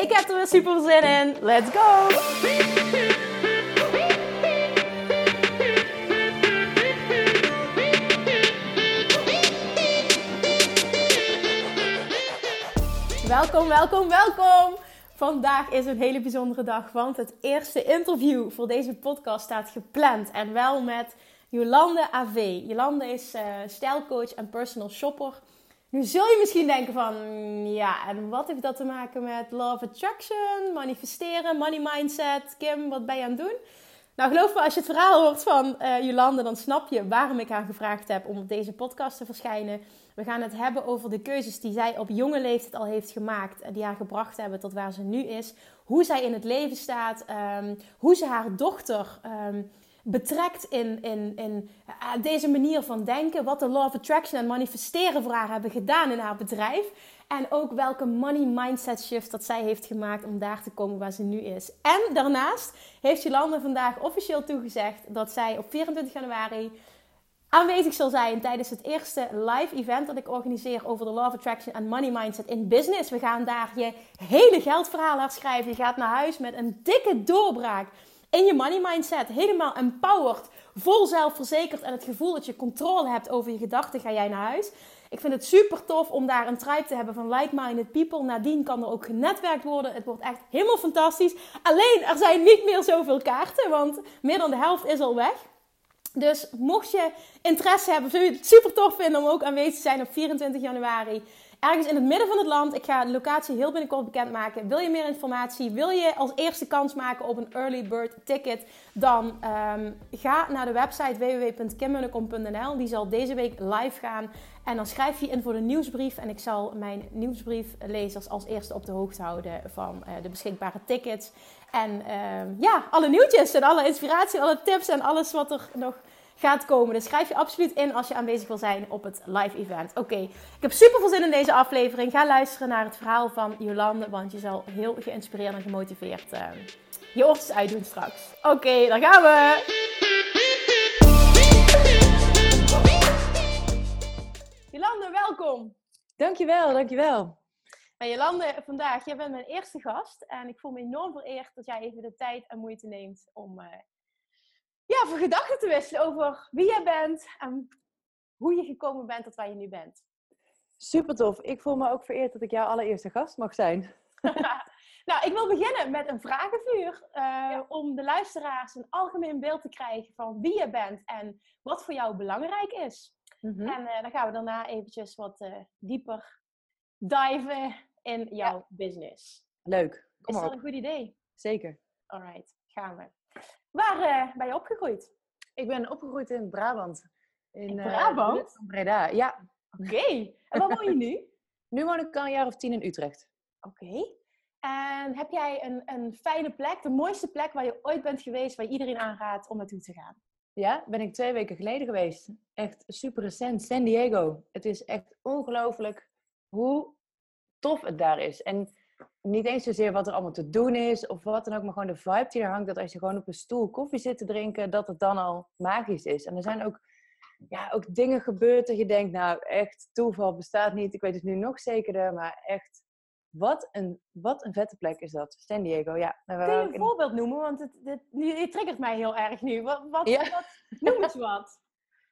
Ik heb er weer super zin in. Let's go! Welkom, welkom, welkom! Vandaag is een hele bijzondere dag, want het eerste interview voor deze podcast staat gepland. En wel met Jolande AV. Jolande is uh, stijlcoach en personal shopper. Nu zul je misschien denken van, ja, en wat heeft dat te maken met love attraction, manifesteren, money mindset? Kim, wat ben je aan het doen? Nou, geloof me, als je het verhaal hoort van uh, Jolande, dan snap je waarom ik haar gevraagd heb om op deze podcast te verschijnen. We gaan het hebben over de keuzes die zij op jonge leeftijd al heeft gemaakt. En die haar gebracht hebben tot waar ze nu is. Hoe zij in het leven staat. Um, hoe ze haar dochter um, betrekt in, in, in uh, deze manier van denken. Wat de Law of Attraction en manifesteren voor haar hebben gedaan in haar bedrijf. En ook welke money mindset shift dat zij heeft gemaakt om daar te komen waar ze nu is. En daarnaast heeft Jolande vandaag officieel toegezegd dat zij op 24 januari aanwezig zal zijn tijdens het eerste live event dat ik organiseer over de Law of Attraction en Money Mindset in Business. We gaan daar je hele geldverhaal herschrijven. Je gaat naar huis met een dikke doorbraak in je money mindset. Helemaal empowered, vol zelfverzekerd en het gevoel dat je controle hebt over je gedachten ga jij naar huis. Ik vind het super tof om daar een tribe te hebben van like-minded people. Nadien kan er ook genetwerkt worden. Het wordt echt helemaal fantastisch. Alleen er zijn niet meer zoveel kaarten, want meer dan de helft is al weg. Dus mocht je interesse hebben, zul je het super tof vinden om ook aanwezig te zijn op 24 januari. Ergens in het midden van het land. Ik ga de locatie heel binnenkort bekendmaken. Wil je meer informatie? Wil je als eerste kans maken op een early bird ticket? Dan um, ga naar de website www.kimmunnekom.nl. Die zal deze week live gaan. En dan schrijf je in voor de nieuwsbrief. En ik zal mijn nieuwsbrieflezers als eerste op de hoogte houden van uh, de beschikbare tickets. En uh, ja, alle nieuwtjes en alle inspiratie, alle tips en alles wat er nog gaat komen. Dus schrijf je absoluut in als je aanwezig wil zijn op het live event. Oké, okay. ik heb super veel zin in deze aflevering. Ga luisteren naar het verhaal van Jolande, want je zal heel geïnspireerd en gemotiveerd uh, je oortjes uitdoen straks. Oké, okay, dan gaan we! Jolande, welkom! Dankjewel, dankjewel. En Jolande, vandaag, jij bent mijn eerste gast. En ik voel me enorm vereerd dat jij even de tijd en moeite neemt om uh, ja, voor gedachten te wisselen over wie jij bent en hoe je gekomen bent tot waar je nu bent. Super tof. Ik voel me ook vereerd dat ik jouw allereerste gast mag zijn. nou, ik wil beginnen met een vragenvuur. Uh, ja. Om de luisteraars een algemeen beeld te krijgen van wie je bent en wat voor jou belangrijk is. Mm -hmm. En uh, dan gaan we daarna eventjes wat uh, dieper diven in jouw ja. business. Leuk. Kom is dat op. een goed idee? Zeker. Alright, gaan we. Waar uh, ben je opgegroeid? Ik ben opgegroeid in Brabant. In, in Brabant? Uh, Breda, ja. Oké. Okay. En waar woon je nu? nu woon ik al een jaar of tien in Utrecht. Oké. Okay. En heb jij een, een fijne plek, de mooiste plek waar je ooit bent geweest, waar iedereen aanraadt om naartoe te gaan? Ja, ben ik twee weken geleden geweest. Echt super recent, San Diego. Het is echt ongelooflijk hoe tof het daar is. En niet eens zozeer wat er allemaal te doen is of wat dan ook, maar gewoon de vibe die er hangt. Dat als je gewoon op een stoel koffie zit te drinken, dat het dan al magisch is. En er zijn ook, ja, ook dingen gebeurd dat je denkt, nou echt, toeval bestaat niet. Ik weet het nu nog zekerder, maar echt, wat een, wat een vette plek is dat. San Diego, ja. Kun je een in... voorbeeld noemen? Want het, het, je triggert mij heel erg nu. Wat, wat, ja. wat noem eens wat.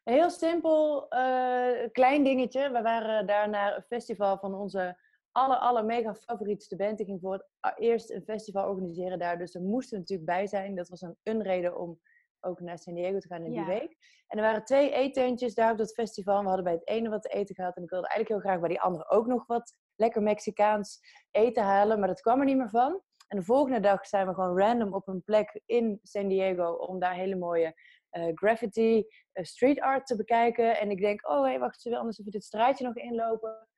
Heel simpel, uh, klein dingetje. We waren daar naar een festival van onze aller, aller mega favorietste band. Ik ging voor het eerst een festival organiseren daar. Dus er moesten natuurlijk bij zijn. Dat was een, een reden om ook naar San Diego te gaan in die week. En er waren twee eetentjes daar op dat festival. We hadden bij het ene wat te eten gehad. En ik wilde eigenlijk heel graag bij die andere ook nog wat lekker Mexicaans eten halen. Maar dat kwam er niet meer van. En de volgende dag zijn we gewoon random op een plek in San Diego om daar hele mooie uh, graffiti, uh, street art te bekijken. En ik denk, oh hé, hey, wacht, ze wil anders even dit straatje nog inlopen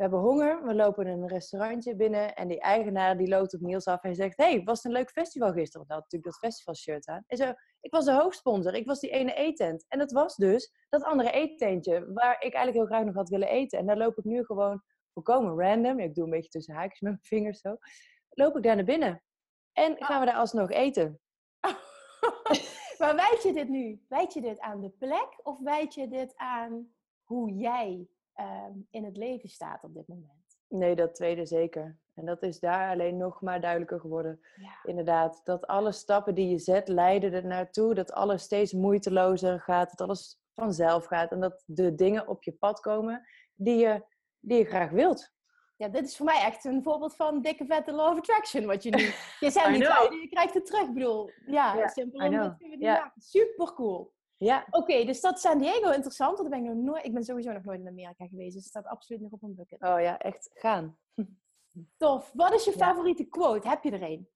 we hebben honger, we lopen een restaurantje binnen en die eigenaar die loopt op Niels af en zegt, hey, was het een leuk festival gisteren? Want hij had natuurlijk dat festivalshirt aan. En zo, ik was de hoofdsponsor, ik was die ene eetent. En dat was dus dat andere eetentje waar ik eigenlijk heel graag nog had willen eten. En daar loop ik nu gewoon volkomen random, ik doe een beetje tussen haakjes met mijn vingers zo, loop ik daar naar binnen. En Ah. gaan we daar alsnog eten. maar wijd je dit nu? Wijd je dit aan de plek of wijd je dit aan hoe jij ehm, in het leven staat op dit moment? Nee, dat tweede zeker. En dat is daar alleen nog maar duidelijker geworden. Ja. Inderdaad, dat alle stappen die je zet leiden er naartoe. Dat alles steeds moeitelozer gaat. Dat alles vanzelf gaat. En dat de dingen op je pad komen die je, die je graag wilt. Ja, dit is voor mij echt een voorbeeld van dikke vette law of attraction. Wat je nu... Je I niet uit je krijgt het terug. Ik bedoel, ja, Ja, simpel maken. Super cool. Ja, Oké, dus dat San Diego interessant. Want ben ik nog nooit... Ik ben sowieso nog nooit in Amerika geweest. Dus het staat absoluut nog op mijn bucket. oh ja, echt gaan. Tof. Wat is je Ja. favoriete quote? Heb je er een?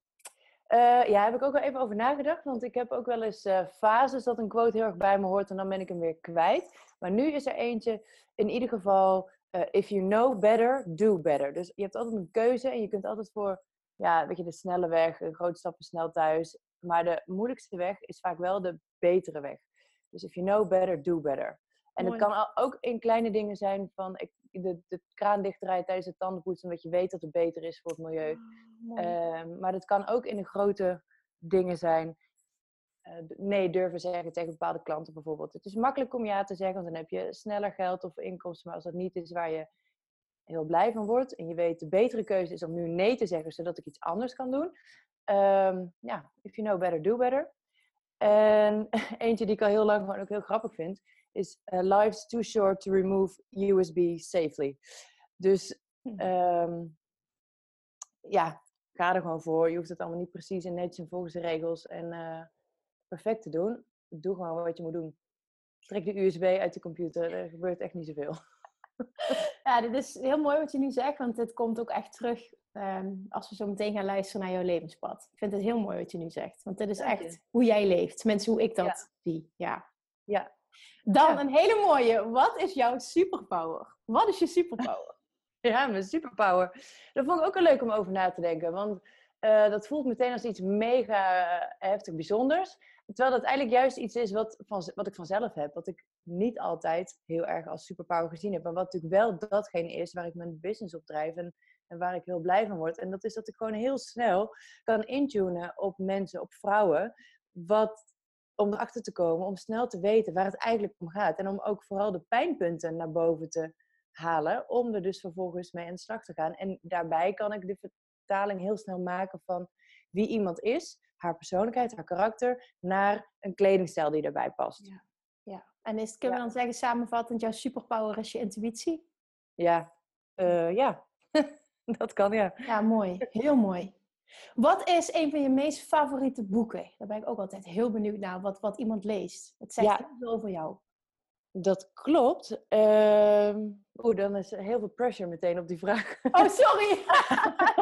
Eh, ja, daar heb ik ook wel even over nagedacht. Want ik heb ook wel eens eh, fases dat een quote heel erg bij me hoort en dan ben ik hem weer kwijt. Maar nu is er eentje, in ieder geval, eh, if you know better, do better. Dus je hebt altijd een keuze en je kunt altijd voor, ja, weet je, de snelle weg, de grote stappen snel thuis. Maar de moeilijkste weg is vaak wel de betere weg. Dus if you know better, do better. En Mooi. het kan ook in kleine dingen zijn van ik, de, de kraan dichtdraaien tijdens het tandenpoetsen, omdat je weet dat het beter is voor het milieu. Mooi. Ehm, maar dat kan ook in de grote dingen zijn. Eh, nee durven zeggen tegen bepaalde klanten bijvoorbeeld. Het is makkelijk om ja te zeggen, want dan heb je sneller geld of inkomsten. Maar als dat niet is waar je heel blij van wordt en je weet de betere keuze is om nu nee te zeggen, zodat ik iets anders kan doen. Ehm, ja, if you know better, do better. En eentje die ik al heel lang gewoon ook heel grappig vind, is eh, life's too short to remove USB safely. Dus Hm. ehm, ja, ga er gewoon voor. Je hoeft het allemaal niet precies en netjes en volgens de regels en eh, perfect te doen. Doe gewoon wat je moet doen. Trek de USB uit de computer. Er gebeurt echt niet zoveel. Ja, dit is heel mooi wat je nu zegt, want dit komt ook echt terug ehm, als we zo meteen gaan luisteren naar jouw levenspad. Ik vind het heel mooi wat je nu zegt, want dit is Dank je. echt hoe jij leeft. Tenminste, hoe ik dat Ja. zie. Ja. Ja. Dan Ja. een hele mooie. Wat is jouw superpower? Wat is je superpower? Ja, mijn superpower. Dat vond ik ook wel leuk om over na te denken. Want eh, dat voelt meteen als iets mega eh, heftig bijzonders. Terwijl dat eigenlijk juist iets is wat, van, wat ik vanzelf heb. Wat ik niet altijd heel erg als superpower gezien heb. Maar wat natuurlijk wel datgene is waar ik mijn business op drijf. En, waar ik heel blij van word. En dat is dat ik gewoon heel snel kan intunen op mensen, op vrouwen. Wat, om erachter te komen, om snel te weten waar het eigenlijk om gaat. En om ook vooral de pijnpunten naar boven te halen. Om er dus vervolgens mee aan de slag te gaan. En daarbij kan ik de vertaling heel snel maken van wie iemand is, haar persoonlijkheid, haar karakter, naar een kledingstijl die daarbij past. Ja. ja. En is, kunnen we dan zeggen samenvattend, jouw superpower is je intuïtie? Ja, Eh, ja. dat kan ja. Ja, mooi. Heel mooi. Wat is een van je meest favoriete boeken? Daar ben ik ook altijd heel benieuwd naar, wat, wat iemand leest. Het zegt Ja. heel veel over jou. Dat klopt. Ehm, Oeh, dan is er heel veel pressure meteen op die vraag. Oh, sorry!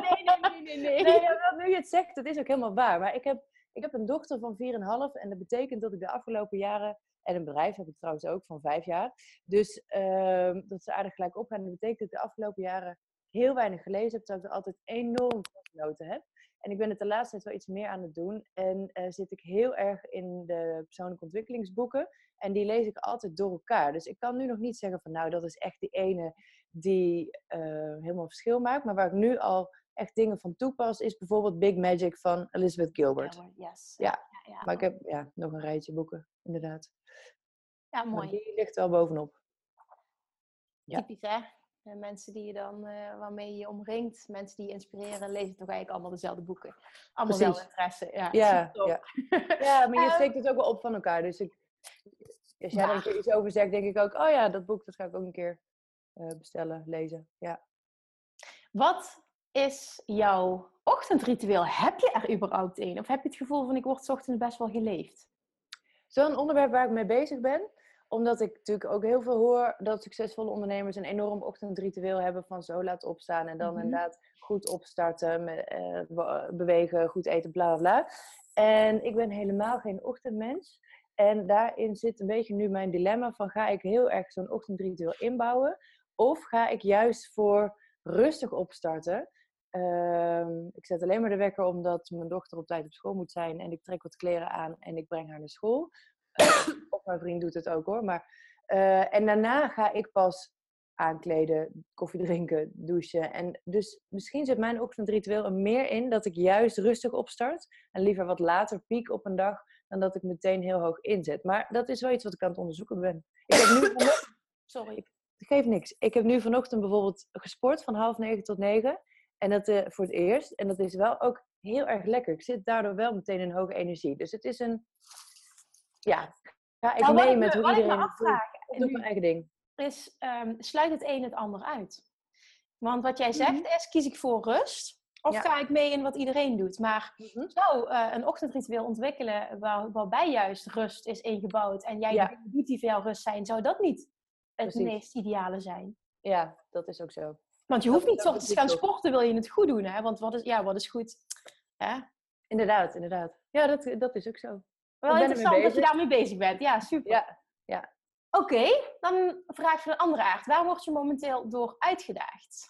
nee, nee, nee, nee, nee. Nu je het zegt, dat is ook helemaal waar. Maar ik heb, ik heb een dochter van 4,5 en dat betekent dat ik de afgelopen jaren, en een bedrijf heb ik trouwens ook van 5 jaar, dus ehm, dat ze aardig gelijk opgaan. Dat betekent dat ik de afgelopen jaren heel weinig gelezen heb, terwijl ik er altijd enorm van genoten heb. En ik ben het de laatste tijd wel iets meer aan het doen. En eh, zit ik heel erg in de persoonlijke ontwikkelingsboeken. En die lees ik altijd door elkaar. Dus ik kan nu nog niet zeggen van nou, dat is echt die ene die eh, helemaal verschil maakt. Maar waar ik nu al echt dingen van toepas, is bijvoorbeeld Big Magic van Elizabeth Gilbert. Ja, yes. Ja. ja, ja. Maar ik heb ja, nog een rijtje boeken, inderdaad. Ja, Maar mooi. die ligt wel bovenop. ja. Typisch, hè? En mensen die je dan, eh, waarmee je je omringt, mensen die je inspireren, lezen toch eigenlijk allemaal dezelfde boeken. Allemaal dezelfde interesse. Ja, Ja, ja. ja, maar je Ehm, steekt het ook wel op van elkaar. Dus ik, als jij er een keer iets over zegt, denk ik ook, oh ja, dat boek, dat ga ik ook een keer eh, bestellen, lezen. Ja. Wat is jouw ochtendritueel? Heb je er überhaupt een? Of heb je het gevoel van ik word 's ochtends best wel geleefd? Zo'n onderwerp waar ik mee bezig ben, omdat ik natuurlijk ook heel veel hoor dat succesvolle ondernemers een enorm ochtendritueel hebben van zo laat opstaan en dan Mhm. inderdaad goed opstarten, met, eh, be- bewegen, goed eten, bla bla. En ik ben helemaal geen ochtendmens. En daarin zit een beetje nu mijn dilemma van ga ik heel erg zo'n ochtendritueel inbouwen Of ga ik juist voor rustig opstarten? Ehm, ik zet alleen maar de wekker omdat mijn dochter op tijd op school moet zijn. En ik trek wat kleren aan en ik breng haar naar school. Uh, of mijn vriend doet het ook hoor. Maar, uh, en daarna ga ik pas aankleden, koffie drinken, douchen. En dus misschien zit mijn ochtendritueel er meer in dat ik juist rustig opstart. En liever wat later piek op een dag dan dat ik meteen heel hoog inzet. Maar dat is wel iets wat ik aan het onderzoeken ben. Ik heb nu vanochtend... Sorry, ik geef niks. Ik heb nu vanochtend bijvoorbeeld gesport van half negen tot negen. En dat uh, voor het eerst. En dat is wel ook heel erg lekker. Ik zit daardoor wel meteen in hoge energie. Dus het is een... Ja, ga ik nou, ik met me, hoe iedereen me doet. doe mijn eigen ding. is, ehm, sluit het een het ander uit? Want wat jij zegt is, kies ik voor rust? Of Ja. ga ik mee in wat iedereen doet? Maar Mhm. zou eh, een ochtendritueel ontwikkelen waar, waarbij juist rust is ingebouwd en jij Ja. doet die voor jou rust zijn, zou dat niet het Precies. meest ideale zijn? Ja, dat is ook zo. Want je Dat- hoeft niet ochtends te gaan ook. sporten, wil je het goed doen, hè? Want wat is, ja, wat is goed? Hè? Inderdaad, inderdaad. Ja, dat, dat is ook zo. Wel interessant dat je daarmee bezig bent. Ja, super. Ja, Oké, dan een vraag van een andere aard. Waar word je momenteel door uitgedaagd?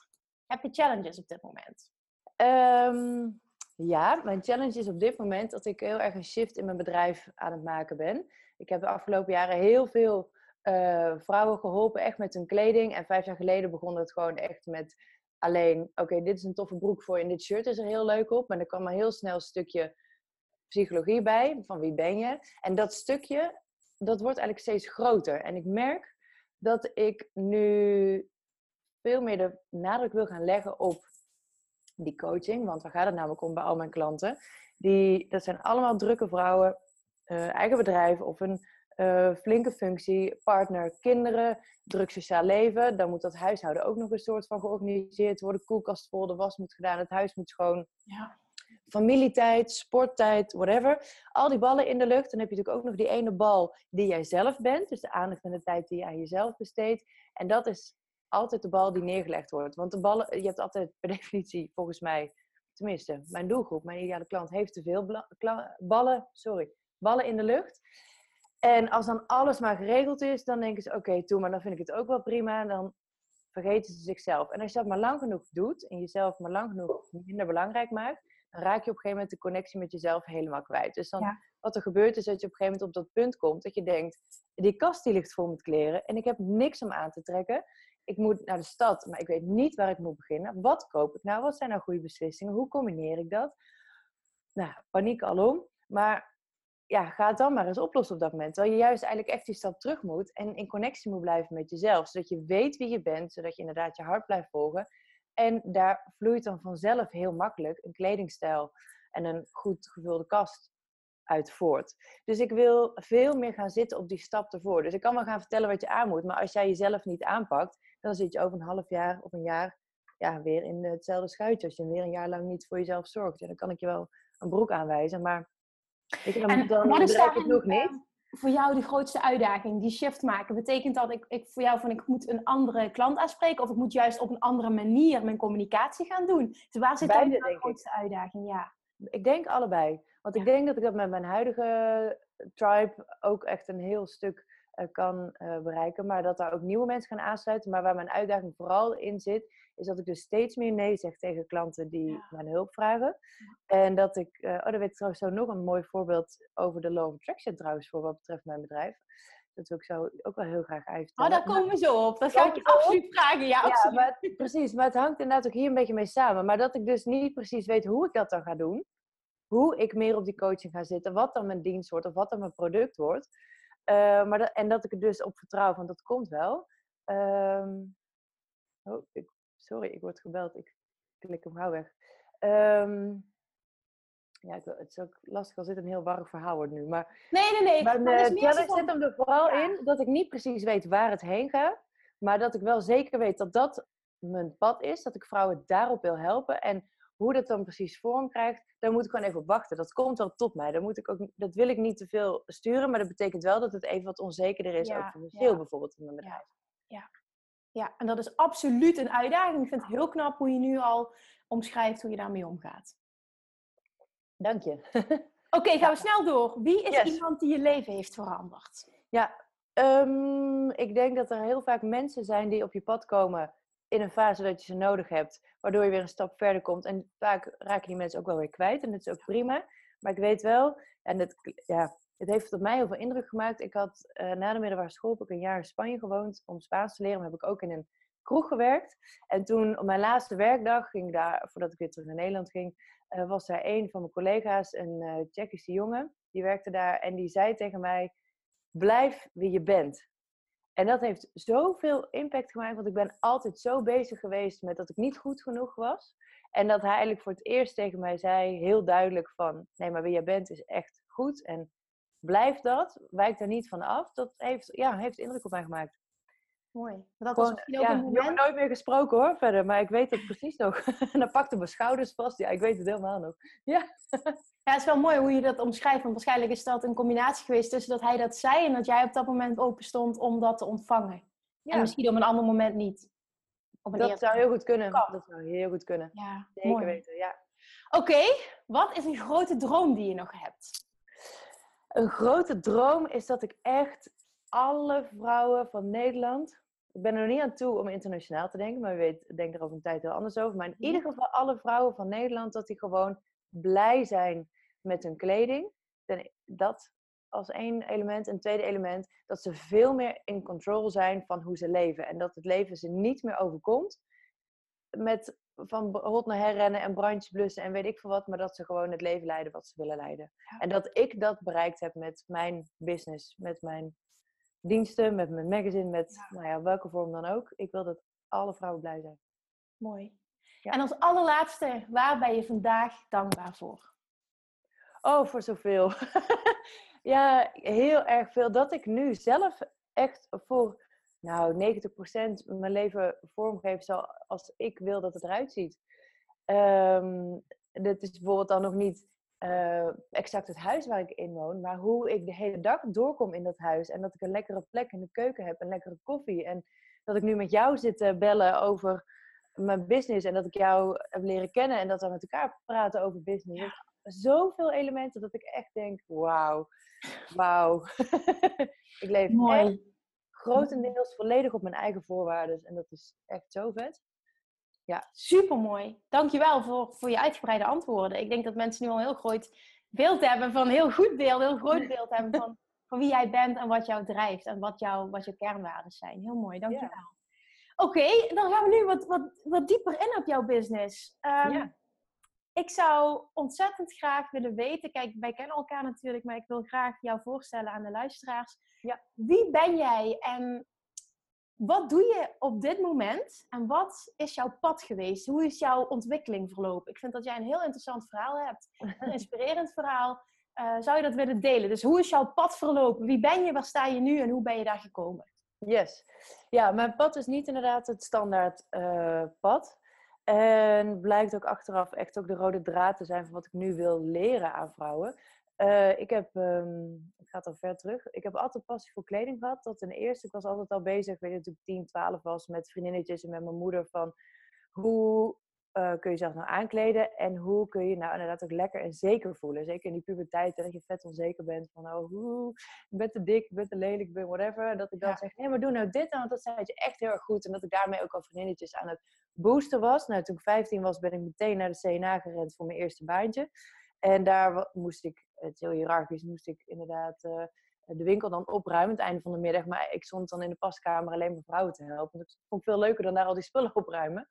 Heb je challenges op dit moment? Ehm, ja, mijn challenge is op dit moment dat ik heel erg een shift in mijn bedrijf aan het maken ben. Ik heb de afgelopen jaren heel veel eh, vrouwen geholpen, echt met hun kleding. En vijf jaar geleden begon het gewoon echt met alleen, oké, dit is een toffe broek voor je en dit shirt is er heel leuk op. Maar er kwam maar heel snel een stukje psychologie bij, van wie ben je? En dat stukje, dat wordt eigenlijk steeds groter. En ik merk dat ik nu veel meer de nadruk wil gaan leggen op die coaching. Want waar gaat het namelijk om bij al mijn klanten? Die, dat zijn allemaal drukke vrouwen, eh, eigen bedrijf of een eh, flinke functie, partner, kinderen, druk sociaal leven. Dan moet dat huishouden ook nog een soort van georganiseerd worden. Koelkast vol, de was moet gedaan, het huis moet schoon Ja. Familietijd, sporttijd, whatever. Al die ballen in de lucht. Dan heb je natuurlijk ook nog die ene bal die jij zelf bent. Dus de aandacht en de tijd die je aan jezelf besteedt. En dat is altijd de bal die neergelegd wordt. Want de ballen, je hebt altijd per definitie, volgens mij, tenminste, mijn doelgroep, mijn ideale klant, heeft te veel ballen, sorry, ballen in de lucht. En als dan alles maar geregeld is, dan denken ze, oké, toe, maar dan vind ik het ook wel prima. Dan vergeten ze zichzelf. En als je dat maar lang genoeg doet en jezelf maar lang genoeg minder belangrijk maakt, dan raak je op een gegeven moment de connectie met jezelf helemaal kwijt. Dus dan, Ja. wat er gebeurt is dat je op een gegeven moment op dat punt komt dat je denkt, die kast die ligt vol met kleren en ik heb niks om aan te trekken. Ik moet naar de stad, maar ik weet niet waar ik moet beginnen. Wat koop ik nou? Wat zijn nou goede beslissingen? Hoe combineer ik dat? Nou, paniek alom. Maar ja, ga het dan maar eens oplossen op dat moment. Terwijl je juist eigenlijk echt die stap terug moet en in connectie moet blijven met jezelf. Zodat je weet wie je bent, zodat je inderdaad je hart blijft volgen. En daar vloeit dan vanzelf heel makkelijk een kledingstijl en een goed gevulde kast uit voort. Dus ik wil veel meer gaan zitten op die stap ervoor. Dus ik kan wel gaan vertellen wat je aan moet, maar als jij jezelf niet aanpakt, dan zit je over een half jaar of een jaar ja, weer in hetzelfde schuitje. Als je weer een jaar lang niet voor jezelf zorgt. Ja, dan kan ik je wel een broek aanwijzen, maar dan, En dan bereik je het nog niet. Voor jou de grootste uitdaging, die shift maken? Betekent dat ik, ik voor jou van ik moet een andere klant aanspreken of ik moet juist op een andere manier mijn communicatie gaan doen? Dus waar zit dan de ik. grootste uitdaging? Ja. Ik denk allebei. Want ik denk dat ik dat met mijn huidige tribe ook echt een heel stuk kan eh, bereiken. Maar dat daar ook nieuwe mensen gaan aansluiten. Maar waar mijn uitdaging vooral in zit, is dat ik dus steeds meer nee zeg tegen klanten die Ja. mijn hulp vragen. En dat ik, eh, oh, daar weet ik trouwens zo nog een mooi voorbeeld over de Law of Attraction trouwens, voor wat betreft mijn bedrijf. Dat wil ik zo ook wel heel graag je Oh, daar komen we zo op. Dat ga ik je op? absoluut vragen. Ja, Ja, absoluut. maar het- precies. Maar het hangt inderdaad ook hier een beetje mee samen. Maar dat ik dus niet precies weet hoe ik dat dan ga doen. Hoe ik meer op die coaching ga zitten. Wat dan mijn dienst wordt of wat dan mijn product wordt. Eh, maar dat, en dat ik er dus op vertrouw, want dat komt wel. Ehm, oh, ik, sorry, ik word gebeld. Ik klik hem gauw weg. Ehm, ja, ik, het is ook lastig als dit een heel warrig verhaal wordt nu. Maar Nee, nee, nee. Maar eh, van- zit hem er vooral Ja. in dat ik niet precies weet waar het heen gaat. Maar dat ik wel zeker weet dat dat mijn pad is. Dat ik vrouwen daarop wil helpen. En hoe dat dan precies vorm krijgt, daar moet ik gewoon even op wachten. Dat komt wel tot mij. Daar moet ik ook, dat wil ik niet te veel sturen. Maar dat betekent wel dat het even wat onzekerder is. Ja, ook financieel ja. bijvoorbeeld in mijn bedrijf. Ja, en dat is absoluut een uitdaging. Ik vind het heel knap hoe je nu al omschrijft hoe je daarmee omgaat. Dank je. Oké, gaan we snel door. Wie is Yes. iemand die je leven heeft veranderd? ja, Ehm, ik denk dat er heel vaak mensen zijn die op je pad komen in een fase dat je ze nodig hebt, waardoor je weer een stap verder komt. En vaak raken die mensen ook wel weer kwijt en dat is ook prima. Maar ik weet wel, en het, ja, het heeft op mij heel veel indruk gemaakt. Ik had uh, na de middelbare school heb ik een jaar in Spanje gewoond om Spaans te leren. Maar heb ik ook in een kroeg gewerkt. En toen op mijn laatste werkdag ging daar, voordat ik weer terug naar Nederland ging, uh, was daar een van mijn collega's, een uh, Tsjechische jongen. Die werkte daar en die zei tegen mij: Blijf wie je bent. En dat heeft zoveel impact gemaakt, want ik ben altijd zo bezig geweest met dat ik niet goed genoeg was. En dat hij eigenlijk voor het eerst tegen mij zei, heel duidelijk van, nee, maar wie jij bent is echt goed. En blijf dat, wijk daar niet van af. Dat heeft, ja, heeft indruk op mij gemaakt. Mooi. Dat was ook ja, een moment... nooit meer gesproken hoor, verder. Maar ik weet het precies nog. en dan pakte mijn schouders vast. Ja, ik weet het helemaal nog. Ja. ja, het is wel mooi hoe je dat omschrijft. Want waarschijnlijk is dat een combinatie geweest tussen dat hij dat zei... en dat jij op dat moment open stond om dat te ontvangen. Ja. En misschien op een ander moment niet. Op een dat zou heel goed kunnen. Dat zou heel goed kunnen. Ja, Zeker mooi. weten, ja. Oké, wat is een grote droom die je nog hebt? Een grote droom is dat ik echt alle vrouwen van Nederland ik ben er nog niet aan toe om internationaal te denken, maar weet, denk er over een tijd heel anders over. Maar in mhm. ieder geval alle vrouwen van Nederland, dat die gewoon blij zijn met hun kleding. Dat als één element. En tweede element, dat ze veel meer in control zijn van hoe ze leven. En dat het leven ze niet meer overkomt met van hot naar her rennen en brandjes blussen en weet ik veel wat. Maar dat ze gewoon het leven leiden wat ze willen leiden. En dat ik dat bereikt heb met mijn business, met mijn diensten, met mijn magazine, met Nou ja, welke vorm dan ook. Ik wil dat alle vrouwen blij zijn. Mooi. En als allerlaatste, waar ben je vandaag dankbaar voor? Oh, voor zoveel. ja, heel erg veel. Dat ik nu zelf echt voor nou, 90% mijn leven vormgeef zoals ik wil dat het eruit ziet. Um, dit is bijvoorbeeld dan nog niet uh, exact het huis waar ik in woon, maar hoe ik de hele dag doorkom in dat huis. En dat ik een lekkere plek in de keuken heb, een lekkere koffie. En dat ik nu met jou zit te bellen over mijn business en dat ik jou heb leren kennen en dat we met elkaar praten over business. Zoveel elementen dat ik echt denk, wauw, wauw. ik leef Mooi. grotendeels volledig op mijn eigen voorwaarden en dat is echt zo vet. Ja, supermooi. Dankjewel voor, voor je uitgebreide antwoorden. Ik denk dat mensen nu al een heel groot beeld hebben van, heel goed beeld, heel groot beeld hebben van, van wie jij bent en wat jou drijft en wat, jou, wat je kernwaarden zijn. Heel mooi, dankjewel. Ja. Oké, dan gaan we nu wat, wat, wat dieper in op jouw business. Um, ja. Ik zou ontzettend graag willen weten, kijk, wij kennen elkaar natuurlijk, maar ik wil graag jou voorstellen aan de luisteraars. Ja. Wie ben jij en wat doe je op dit moment en wat is jouw pad geweest? Hoe is jouw ontwikkeling verlopen? Ik vind dat jij een heel interessant verhaal hebt, een inspirerend verhaal. Uh, zou je dat willen delen? Dus hoe is jouw pad verlopen? Wie ben je? Waar sta je nu en hoe ben je daar gekomen? Yes. Ja, mijn pad is niet inderdaad het standaard uh, pad. En blijkt ook achteraf echt ook de rode draad te zijn van wat ik nu wil leren aan vrouwen. Uh, ik heb, um, het al ver terug, ik heb altijd passie voor kleding gehad. Tot ten eerste, ik was altijd al bezig, weet je, toen ik 10, 12 was, met vriendinnetjes en met mijn moeder van hoe uh, kun je jezelf nou aankleden en hoe kun je nou inderdaad ook lekker en zeker voelen. Zeker in die puberteit, dat je vet onzeker bent van, oh, hoe, ik ben te dik, ik ben te lelijk, ik ben whatever. Dat ik dan zeg, nee, maar doe nou dit dan, want dat zei je echt heel erg goed. En dat ik daarmee ook al vriendinnetjes aan het boosten was. Nou, toen ik 15 was, ben ik meteen naar de CNA gerend voor mijn eerste baantje. En daar moest ik, het heel hiërarchisch, moest ik inderdaad uh, de winkel dan opruimen het einde van de middag. Maar ik stond dan in de paskamer alleen maar vrouwen te helpen. Dat vond ik veel leuker dan daar al die spullen opruimen.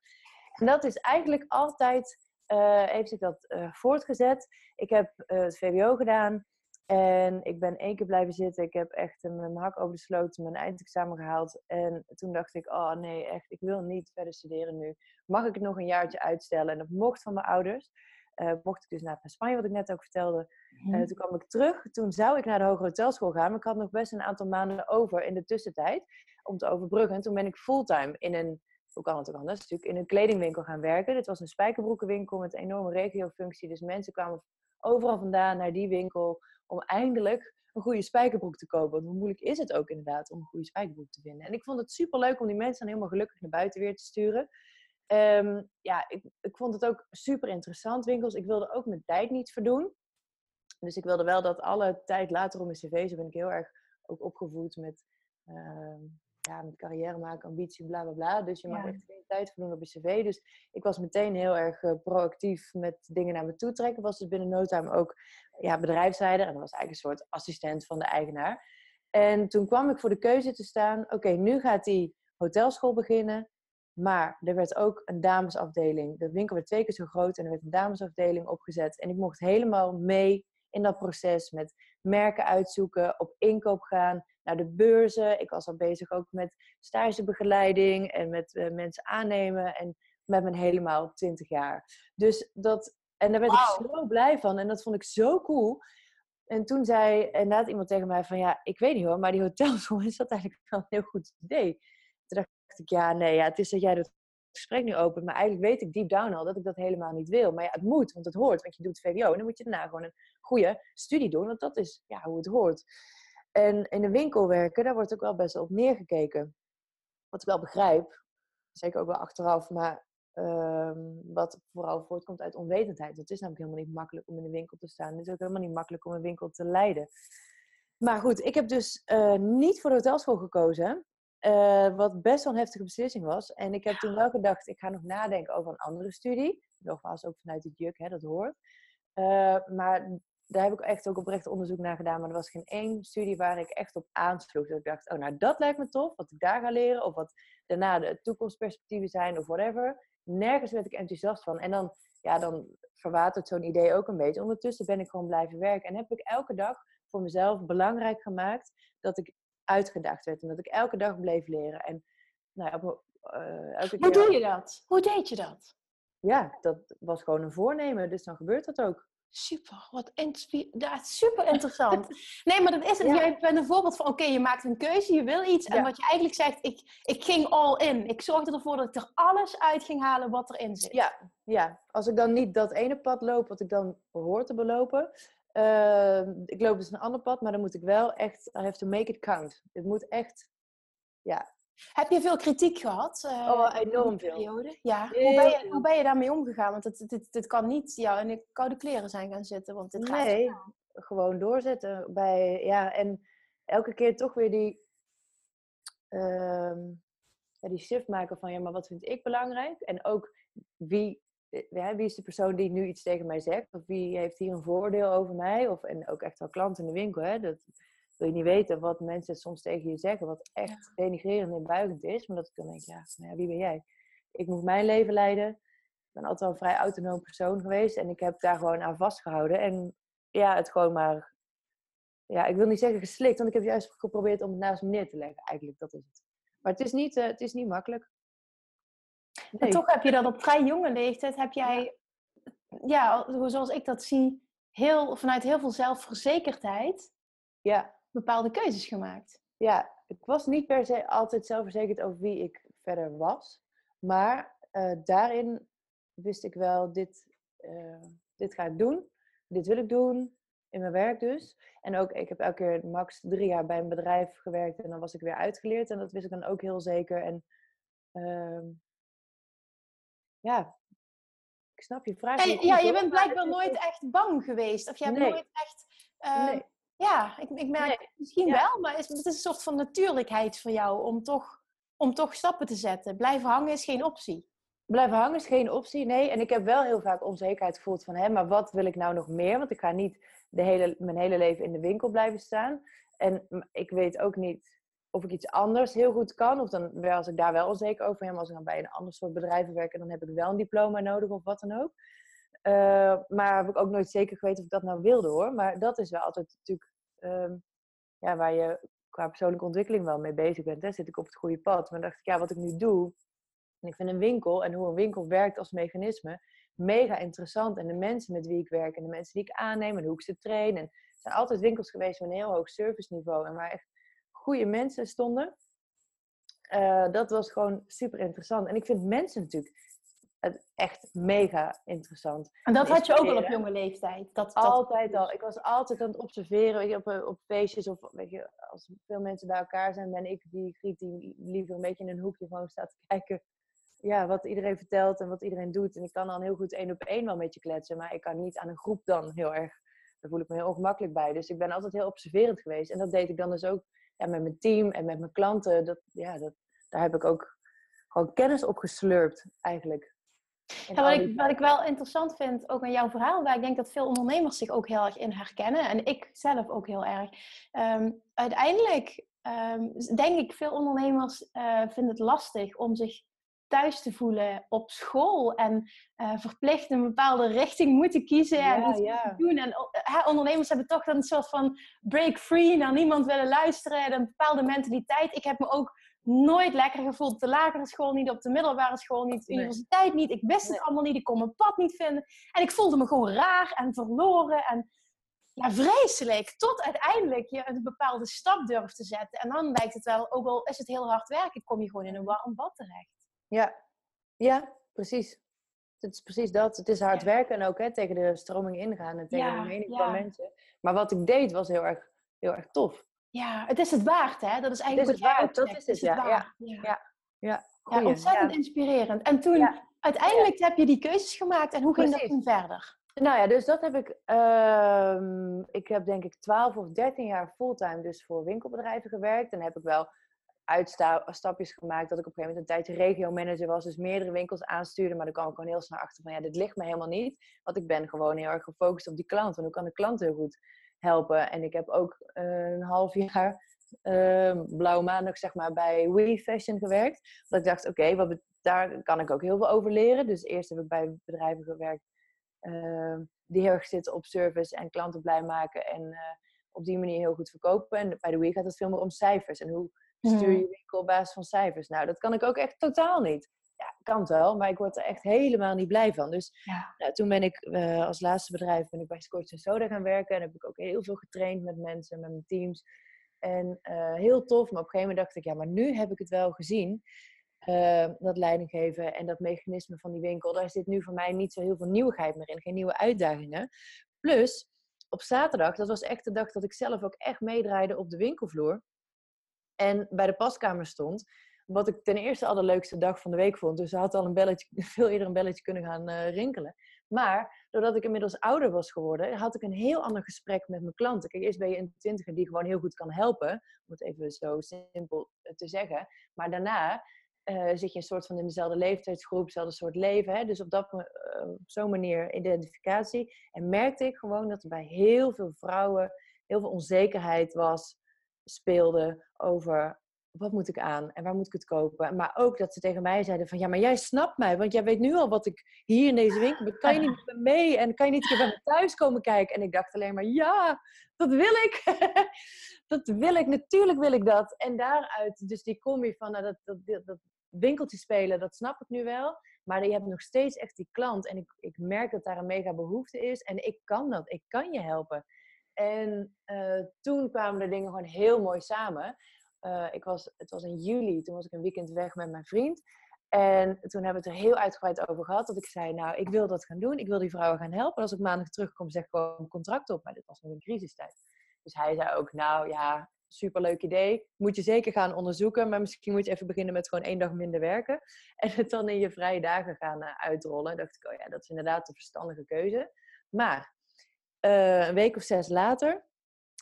En dat is eigenlijk altijd, uh, heeft zich dat uh, voortgezet. Ik heb het VWO gedaan. En ik ben één keer blijven zitten. Ik heb echt mijn hak over de sloot, mijn eindexamen gehaald. En toen dacht ik, oh nee, echt, ik wil niet verder studeren nu. Mag ik nog een jaartje uitstellen? En dat mocht van mijn ouders uh, mocht ik dus naar Spanje, wat ik net ook vertelde. Mm toen kwam ik terug. Toen zou ik naar de Hoge Hotelschool gaan. Maar ik had nog best een aantal maanden over in de tussentijd om te overbruggen. En toen ben ik fulltime in een, hoe kan het ook anders, natuurlijk in een kledingwinkel gaan werken. Dit was een spijkerbroekenwinkel met een enorme regiofunctie. Dus mensen kwamen overal vandaan naar die winkel om eindelijk een goede spijkerbroek te kopen. Want hoe moeilijk is het ook inderdaad om een goede spijkerbroek te vinden. En ik vond het super leuk om die mensen dan helemaal gelukkig naar buiten weer te sturen. Um, ja, ik, ik vond het ook super interessant, winkels. Ik wilde ook mijn tijd niet verdoen. Dus ik wilde wel dat alle tijd later op mijn cv, zo ben ik heel erg ook opgevoed met ehm, ja, met carrière maken, ambitie, bla bla bla. Dus je mag Ja. echt geen tijd voor doen op je cv. Dus ik was meteen heel erg eh, proactief met dingen naar me toe trekken. Was dus binnen no time ook ja, bedrijfsleider. En dat was eigenlijk een soort assistent van de eigenaar. En toen kwam ik voor de keuze te staan. Oké, nu gaat die hotelschool beginnen. Maar er werd ook een damesafdeling. De winkel werd twee keer zo groot en er werd een damesafdeling opgezet. En ik mocht helemaal mee in dat proces met merken uitzoeken, op inkoop gaan, naar de beurzen. Ik was al bezig ook met stagebegeleiding en met eh, mensen aannemen. En met mijn helemaal 20 jaar. Dus dat, en daar werd ik zo blij van. En dat vond ik zo cool. En toen zei inderdaad iemand tegen mij van ja, ik weet niet hoor, maar die hotelschool is dat eigenlijk wel een heel goed idee. Toen dacht ik, ja, nee, ja, het is dat jij het gesprek nu opent, maar eigenlijk weet ik deep down al dat ik dat helemaal niet wil. Maar ja, het moet, want het hoort, want je doet VWO en dan moet je daarna gewoon een goede studie doen, want dat is ja, hoe het hoort. En in de winkel werken, daar wordt ook wel best op neergekeken. Wat ik wel begrijp, zeker ook wel achteraf, maar ehm, wat vooral voortkomt uit onwetendheid. Het is namelijk helemaal niet makkelijk om in de winkel te staan. Het is ook helemaal niet makkelijk om een winkel te leiden. Maar goed, ik heb dus eh, niet voor de hotelschool gekozen. Eh, wat best wel een heftige beslissing was. En ik heb toen wel gedacht, ik ga nog nadenken over een andere studie. Nogmaals, ook vanuit het juk, hè, dat hoort. Eh, maar daar heb ik echt ook oprecht onderzoek naar gedaan. Maar er was geen één studie waar ik echt op aansloeg. Dat ik dacht, oh nou dat lijkt me tof, wat ik daar ga leren. Of wat daarna de toekomstperspectieven zijn of whatever. Nergens werd ik enthousiast van. En dan, ja, dan verwatert zo'n idee ook een beetje. Ondertussen ben ik gewoon blijven werken. En heb ik elke dag voor mezelf belangrijk gemaakt dat ik uitgedaagd werd. En dat ik elke dag bleef leren. En nou ja, op, eh, elke Hoe keer... doe je dat? Hoe deed je dat? Ja, dat was gewoon een voornemen. Dus dan gebeurt dat ook. Super, wat ja, super interessant. Nee, maar dat is het. Ja. Jij bent een voorbeeld van, oké, je maakt een keuze, je wil iets. En wat je eigenlijk zegt, ik, ik ging all in. Ik zorgde ervoor dat ik er alles uit ging halen wat erin zit. Ja, ja, als ik dan niet dat ene pad loop wat ik dan hoor te belopen. Eh, ik loop dus een ander pad, maar dan moet ik wel echt, I have to make it count. Het moet echt, ja, Heb je veel kritiek gehad? eh, Oh, in enorm veel. periode? Ja. Heel Hoe ben, je, hoe ben je daarmee omgegaan? Want het, dit, dit kan niet jou in de koude kleren zijn gaan zitten. Want dit gaat nee, gewoon doorzetten. Bij, ja, en elke keer toch weer die, ehm, ja, die shift maken van, ja, maar wat vind ik belangrijk? En ook wie, ja, wie is de persoon die nu iets tegen mij zegt? Of wie heeft hier een voordeel over mij? Of, en ook echt wel klanten in de winkel, hè? Dat wil je niet weten wat mensen soms tegen je zeggen, wat echt denigrerend en buigend is. Maar dat ik dan denk, ja, nou ja, wie ben jij? Ik moet mijn leven leiden. Ik ben altijd wel een vrij autonoom persoon geweest. En ik heb daar gewoon aan vastgehouden. En ja, het gewoon maar... Ja, ik wil niet zeggen geslikt, want ik heb juist geprobeerd om het naast me neer te leggen. Eigenlijk, dat is het. Maar het is niet, eh, het is niet makkelijk. En toch heb je dat op vrij jonge leeftijd, heb jij, ja, zoals ik dat zie, heel, vanuit heel veel zelfverzekerdheid Ja, bepaalde keuzes gemaakt. ja, ik was niet per se altijd zelfverzekerd over wie ik verder was. Maar eh, daarin wist ik wel, dit, eh, dit ga ik doen. Dit wil ik doen. In mijn werk dus. En ook, ik heb elke keer max drie jaar bij een bedrijf gewerkt. En dan was ik weer uitgeleerd. En dat wist ik dan ook heel zeker. En ehm, ja, ik snap je vraag. En, ja, je bent blijkbaar nooit echt bang geweest. Of je hebt Nee. nooit echt... eh, Nee. Ja, ik, ik merk Nee. misschien Ja. wel, maar het is, een soort van natuurlijkheid voor jou om toch, om toch stappen te zetten. Blijven hangen is geen optie. Blijven hangen is geen optie, nee. En ik heb wel heel vaak onzekerheid gevoeld van, hè, maar wat wil ik nou nog meer? Want ik ga niet de hele, mijn hele leven in de winkel blijven staan. En ik weet ook niet of ik iets anders heel goed kan. Of dan wel, als ik daar wel onzeker over ben. Maar als ik dan bij een ander soort bedrijven werk, dan heb ik wel een diploma nodig of wat dan ook. Eh, maar heb ik ook nooit zeker geweten of ik dat nou wilde hoor. Maar dat is wel altijd natuurlijk ehm, ja, waar je qua persoonlijke ontwikkeling wel mee bezig bent. Hè? Zit ik op het goede pad? Maar dan dacht ik, ja, wat ik nu doe, en ik vind een winkel en hoe een winkel werkt als mechanisme mega interessant. En de mensen met wie ik werk en de mensen die ik aanneem en hoe ik ze train. En zijn altijd winkels geweest met een heel hoog serviceniveau en waar echt goede mensen stonden. Eh, dat was gewoon super interessant. En ik vind mensen natuurlijk echt mega interessant. En dat had je ook al op jonge leeftijd. Dat, dat, Altijd al. Ik was altijd aan het observeren weet je, op, eh, op feestjes of weet je, als veel mensen bij elkaar zijn, ben ik die griet die liever een beetje in een hoekje gewoon staat te kijken ja, wat iedereen vertelt en wat iedereen doet. En ik kan dan heel goed één op één wel met je kletsen, maar ik kan niet aan een groep dan heel erg. Daar voel ik me heel ongemakkelijk bij. Dus ik ben altijd heel observerend geweest. En dat deed ik dan dus ook ja, met mijn team en met mijn klanten, dat, ja, dat, daar heb ik ook gewoon kennis op geslurpt eigenlijk. Ja, wat, ik, wat ik wel interessant vind, ook aan jouw verhaal, waar ik denk dat veel ondernemers zich ook heel erg in herkennen, en ik zelf ook heel erg. Um, uiteindelijk um, denk ik, veel ondernemers uh, vinden het lastig om zich thuis te voelen op school en uh, verplicht een bepaalde richting moeten kiezen en iets ja. doen. En uh, ondernemers hebben toch dan een soort van break free, naar niemand willen luisteren, een bepaalde mentaliteit. Ik heb me ook nooit lekker gevoeld op de lagere school niet, op de middelbare school niet, de universiteit niet. Ik wist het allemaal niet, ik kon mijn pad niet vinden. En ik voelde me gewoon raar en verloren en ja, vreselijk. Tot uiteindelijk je een bepaalde stap durft te zetten. En dan lijkt het wel, ook al is het heel hard werken, kom je gewoon in een warm bad terecht. Ja, ja precies. Het is precies dat. Het is hard werken en ook hè, tegen de stroming ingaan en tegen de mening van mensen. Maar wat ik deed was heel erg, heel erg tof. Ja, het is het waard, hè? Dat is eigenlijk het is het waard. Dat is het, ja. Ja. ja. ja. ja. ontzettend inspirerend. En toen, uiteindelijk heb je die keuzes gemaakt. En hoe ging dat toen verder? Nou ja, dus dat heb ik. Uh, ik heb denk ik 12 of 13 jaar fulltime dus voor winkelbedrijven gewerkt. En heb ik wel uitstapjes gemaakt dat ik op een gegeven moment een tijdje regio-manager was. Dus meerdere winkels aanstuurde. Maar dan kwam ik gewoon heel snel achter van ja, dit ligt me helemaal niet. Want ik ben gewoon heel erg gefocust op die klant. En hoe kan de klant heel goed helpen? En ik heb ook uh, een half jaar uh, blauwe maandag zeg maar bij We Fashion gewerkt. Dat ik dacht, oké, okay, daar kan ik ook heel veel over leren. Dus eerst heb ik bij bedrijven gewerkt Ehm, die heel erg zitten op service en klanten blij maken en eh, op die manier heel goed verkopen. En bij de Week gaat het veel meer om cijfers. En hoe stuur je mhm. winkel op basis van cijfers? Nou, dat kan ik ook echt totaal niet. Ja, kan wel, maar ik word er echt helemaal niet blij van. Dus ja. nou, toen ben ik uh, als laatste bedrijf ben ik bij Scotch Soda gaan werken. En heb ik ook heel veel getraind met mensen, met mijn teams. En uh, heel tof, maar op een gegeven moment dacht ik, ja, maar nu heb ik het wel gezien. Uh, dat leiding geven en dat mechanisme van die winkel, daar zit nu voor mij niet zo heel veel nieuwigheid meer in, geen nieuwe uitdagingen. Plus, op zaterdag, dat was echt de dag dat ik zelf ook echt meedraaide op de winkelvloer en bij de paskamer stond. Wat ik ten eerste al de leukste dag van de week vond. Dus ze had al een belletje, veel eerder een belletje kunnen gaan uh, rinkelen. Maar doordat ik inmiddels ouder was geworden, had ik een heel ander gesprek met mijn klanten. Kijk, eerst ben je een twintiger die gewoon heel goed kan helpen. Om het even zo simpel te zeggen. Maar daarna uh, zit je een soort van in dezelfde leeftijdsgroep, dezelfde soort leven. Hè? Dus op, dat, op zo'n manier identificatie. En merkte ik gewoon dat er bij heel veel vrouwen heel veel onzekerheid was, speelde over wat moet ik aan en waar moet ik het kopen. Maar ook dat ze tegen mij zeiden van ja, maar jij snapt mij, want jij weet nu al wat ik hier in deze winkel. Kan je niet met me mee en kan je niet een keer bij me thuis komen kijken? En ik dacht alleen maar ja, dat wil ik. dat wil ik, natuurlijk wil ik dat. En daaruit, dus die combi van nou, dat, dat, dat, winkeltje spelen, dat snap ik nu wel. Maar je hebt nog steeds echt die klant. En ik, ik merk dat daar een mega behoefte is. En ik kan dat. Ik kan je helpen. En uh, toen kwamen de dingen gewoon heel mooi samen. Uh, ik was, het was in juli, toen was ik een weekend weg met mijn vriend. En toen hebben we het er heel uitgebreid over gehad. Dat ik zei, nou, ik wil dat gaan doen. Ik wil die vrouwen gaan helpen. En als ik maandag terugkom, zeg ik gewoon een contract op. Maar dit was nog een crisistijd. Dus hij zei ook, nou ja, superleuk idee. Moet je zeker gaan onderzoeken. Maar misschien moet je even beginnen met gewoon één dag minder werken. En het dan in je vrije dagen gaan uh, uitrollen. dacht ik, oh ja, dat is inderdaad een verstandige keuze. Maar uh, een week of zes later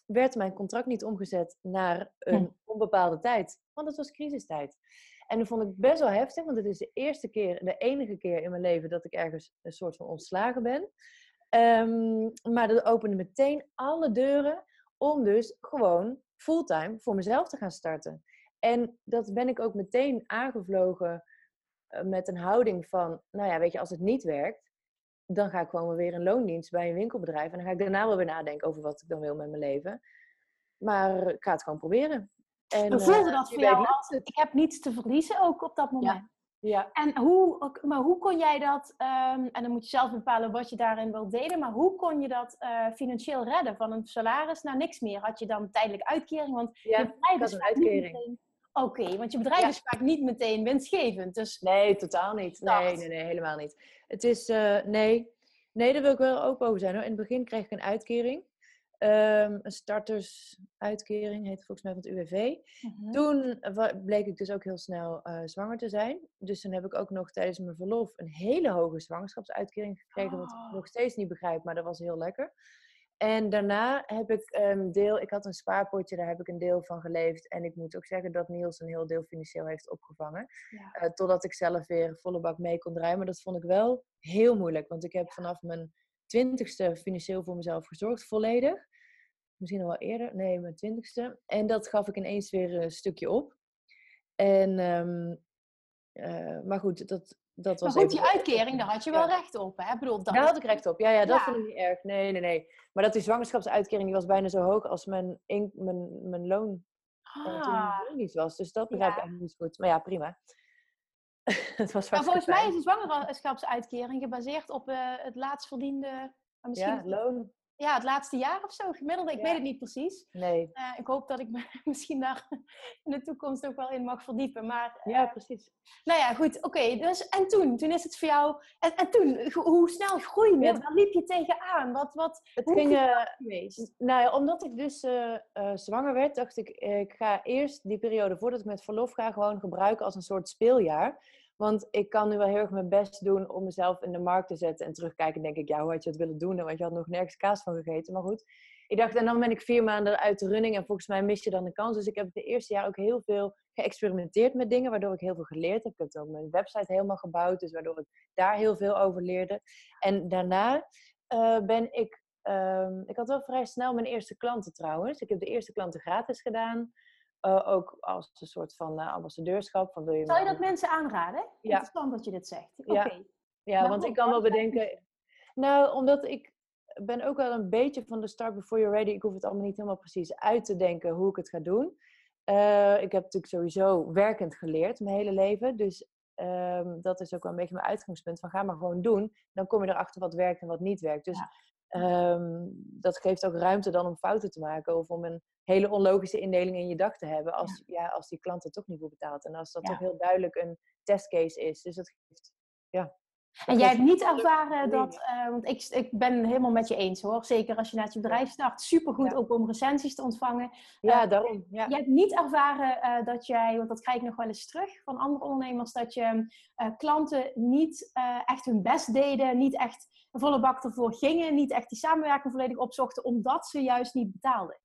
werd mijn contract niet omgezet naar een hm. onbepaalde tijd. Want het was crisistijd. En dat vond ik best wel heftig, want het is de eerste keer, de enige keer in mijn leven dat ik ergens een soort van ontslagen ben. Um, maar dat opende meteen alle deuren om dus gewoon fulltime voor mezelf te gaan starten. En dat ben ik ook meteen aangevlogen eh, met een houding van, nou ja, weet je, als het niet werkt, dan ga ik gewoon weer een loondienst bij een winkelbedrijf. En dan ga ik daarna wel weer nadenken over wat ik dan wil met mijn leven. Maar ik ga het gewoon proberen. En, voelde uh, dat voor jou als, ik heb niets te verliezen ook op dat moment? Ja. Ja. En hoe, maar hoe kon jij dat, um, en dan moet je zelf bepalen wat je daarin wilt delen, maar hoe kon je dat uh, financieel redden? Van een salaris naar niks meer? Had je dan tijdelijke uitkering? Want ja, je bedrijf is een uitkering. Oké, want je bedrijf is vaak niet meteen winstgevend. Dus... Nee, totaal niet. Nee, nee, nee, helemaal niet. Het is, uh, nee. Nee, daar wil ik wel open over zijn hoor. In het begin kreeg ik een uitkering. Um, een startersuitkering heet volgens mij van het UWV. Mhm. Toen bleek ik dus ook heel snel uh, zwanger te zijn. Dus toen heb ik ook nog tijdens mijn verlof een hele hoge zwangerschapsuitkering gekregen. Wat ik oh. nog steeds niet begrijp, maar dat was heel lekker. En daarna heb ik een deel, ik had een spaarpotje, daar heb ik een deel van geleefd. En ik moet ook zeggen dat Niels een heel deel financieel heeft opgevangen. Ja. Eh, totdat ik zelf weer volle bak mee kon draaien. Maar dat vond ik wel heel moeilijk. Want ik heb vanaf mijn twintigste financieel voor mezelf gezorgd, volledig. Misschien al wel eerder, nee, mijn twintigste. En dat gaf ik ineens weer een stukje op. En, ehm, eh, maar goed, dat, dat was Maar goed, even- die uitkering, daar had je wel Ja. recht op, hè? Ik bedoel, dat Daar had ik recht op. Ja, ja dat Ja. vond ik niet erg. Nee, nee, nee. Maar dat die zwangerschapsuitkering die was bijna zo hoog als mijn, in, mijn, mijn loon eh, toen Ah. niet was. Dus dat begrijp ik eigenlijk niet goed. Maar ja, prima. het was Maar volgens mij is de zwangerschapsuitkering gebaseerd op eh, het laatst verdiende, misschien Ja, loon. Ja, het laatste jaar of zo, gemiddelde. Ik Ja. weet het niet precies. Nee. Eh, ik hoop dat ik me misschien daar in de toekomst ook wel in mag verdiepen. Maar Ja, precies. nou ja, goed, oké. dus, en toen? Toen is het voor jou... En, en toen, ho- hoe snel groeide het? Ja. Waar liep je tegenaan? Wat, wat, Het ging... eh, geweest? Nou ja, omdat ik dus eh, eh, zwanger werd, dacht ik, eh, ik ga eerst die periode voordat ik met verlof ga, gewoon gebruiken als een soort speeljaar. Want ik kan nu wel heel erg mijn best doen om mezelf in de markt te zetten. En terugkijken denk ik, ja, hoe had je het willen doen? Want je had nog nergens kaas van gegeten. Maar goed, ik dacht, en dan ben ik vier maanden uit de running. En volgens mij mis je dan de kans. Dus ik heb het eerste jaar ook heel veel geëxperimenteerd met dingen. Waardoor ik heel veel geleerd heb. Ik heb ook mijn website helemaal gebouwd. Dus waardoor ik daar heel veel over leerde. En daarna eh, ben ik Ehm, ik had wel vrij snel mijn eerste klanten trouwens. Ik heb de eerste klanten gratis gedaan. Eh, ook als een soort van eh, ambassadeurschap. Van, wil je Zou je dat mensen aanraden? Ja. Interessant dat je dit zegt. Oké. Ja. Ja, want ik kan wel bedenken... Nou, omdat ik ben ook wel een beetje van de start before you're ready. Ik hoef het allemaal niet helemaal precies uit te denken hoe ik het ga doen. Eh, ik heb natuurlijk sowieso werkend geleerd mijn hele leven. Dus ehm, dat is ook wel een beetje mijn uitgangspunt. Van ga maar gewoon doen. Dan kom je erachter wat werkt en wat niet werkt. Dus Ja. ehm, dat geeft ook ruimte dan om fouten te maken. Of om een hele onlogische indeling in je dag te hebben. Als, ja. als die klant er toch niet voor betaalt. En als dat Ja. toch heel duidelijk een testcase is. Dus dat geeft... Ja. En jij hebt niet ervaren dat, eh, want ik, ik ben helemaal met je eens hoor. Zeker als je net je bedrijf start. Supergoed ook om recensies te ontvangen. Ja, Eh, daarom. Ja. Je hebt niet ervaren eh, dat jij, want dat krijg ik nog wel eens terug van andere ondernemers, dat je klanten niet echt hun best deden, niet echt een volle bak ervoor gingen, niet echt die samenwerking volledig opzochten, omdat ze juist niet betaalden.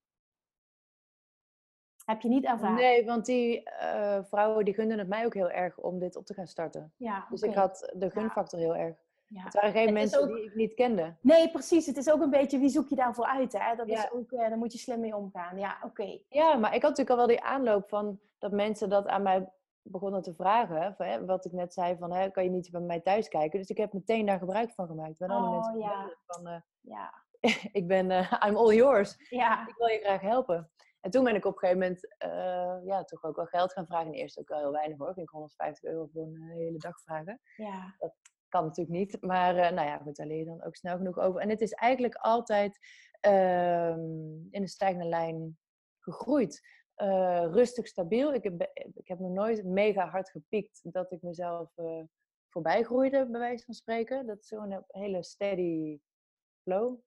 Heb je niet ervaren? Nee, want die eh, vrouwen die gunden het mij ook heel erg om dit op te gaan starten. Ja, Dus ik had de gunfactor heel erg. Ja. Het waren geen Het mensen ook- die ik niet kende. Nee, precies. Het is ook een beetje wie zoek je daarvoor uit. Hè? Dat is ook, eh, daar moet je slim mee omgaan. Ja, oké. Ja, maar ik had natuurlijk al wel die aanloop van dat mensen dat aan mij begonnen te vragen. Van, hè, wat ik net zei, van hè, kan je niet bij mij thuis kijken? Dus ik heb meteen daar gebruik van gemaakt. Ben alle Oh, mensen ja. van, eh, Ja. ik ben, I'm all yours. Ja. Ik wil je graag helpen. En toen ben ik op een gegeven moment eh, ja, toch ook wel geld gaan vragen. En eerst ook wel heel weinig hoor. Ik ging 150 euro voor een eh, hele dag vragen. Ja. kan natuurlijk niet. Maar eh, nou ja, goed, daar leer je dan ook snel genoeg over. En het is eigenlijk altijd ehm, in een stijgende lijn gegroeid. Rustig, stabiel. Ik heb, ik heb nog nooit mega hard gepiekt dat ik mezelf voorbij groeide, bij wijze van spreken. Dat is zo'n hele steady flow.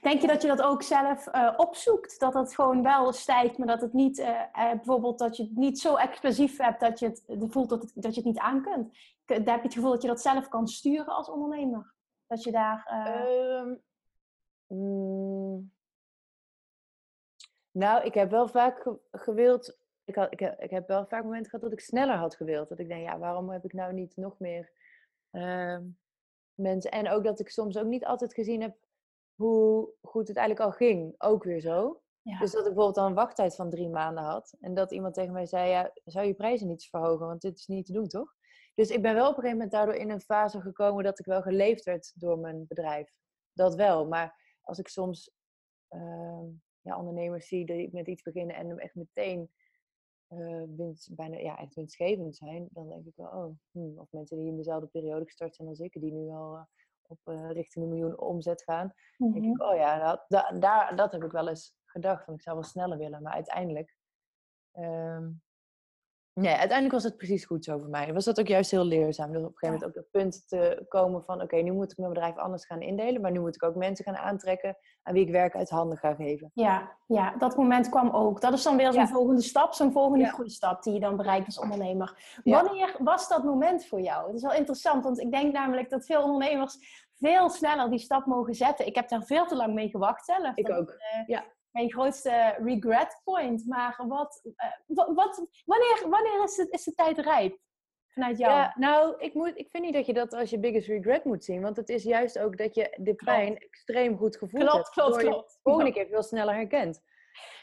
Denk je dat je dat ook zelf eh, opzoekt? Dat het gewoon wel stijgt, maar dat het niet, eh, eh, bijvoorbeeld dat je het niet zo explosief hebt dat je het voelt dat, dat je het niet aan kunt? Heb je het gevoel dat je dat zelf kan sturen als ondernemer? Dat je daar. eh, Ehm, mm, nou, ik heb wel vaak ge- gewild. Ik, had, ik, heb, ik heb wel vaak momenten gehad dat ik sneller had gewild. Dat ik denk, ja, waarom heb ik nou niet nog meer ehm, mensen. En ook dat ik soms ook niet altijd gezien heb hoe goed het eigenlijk al ging. Ook weer zo. ja. Dus dat ik bijvoorbeeld al een wachttijd van drie maanden had. En dat iemand tegen mij zei, ja, zou je prijzen niet verhogen? Want dit is niet te doen, toch? Dus ik ben wel op een gegeven moment daardoor in een fase gekomen dat ik wel geleefd werd door mijn bedrijf. Dat wel. Maar als ik soms ehm, ja, ondernemers zie die met iets beginnen en hem echt meteen eh, winst, bijna ja, echt winstgevend zijn, dan denk ik wel, oh, hmm. of mensen die in dezelfde periode gestart zijn als ik, die nu al eh, op eh, richting een miljoen omzet gaan, denk Mhm. ik, oh ja, dat, da- daar, dat heb ik wel eens gedacht, van ik zou wel sneller willen, maar uiteindelijk, ehm, nee, uiteindelijk was het precies goed zo voor mij. Was dat ook juist heel leerzaam, dus op een gegeven moment ook dat punt te komen van, oké, nu moet ik mijn bedrijf anders gaan indelen, maar nu moet ik ook mensen gaan aantrekken aan wie ik werk uit handen ga geven. Ja, ja, dat moment kwam ook. Dat is dan weer zo'n Ja. volgende stap, zo'n volgende Ja. groeistap die je dan bereikt als ondernemer. Ja. Wanneer was dat moment voor jou? Het is wel interessant, want ik denk namelijk dat veel ondernemers veel sneller die stap mogen zetten. Ik heb daar veel te lang mee gewacht zelf. Ik ook. Uh, ja. Mijn grootste regret point. Maar wat, uh, wat, wanneer, wanneer is, het, is de tijd rijp? Vanuit jou? Ja, nou, ik, moet, ik vind niet dat je dat als je biggest regret moet zien. Want het is juist ook dat je de pijn extreem goed gevoeld klopt, hebt. Klopt, klopt. De volgende keer veel sneller herkent.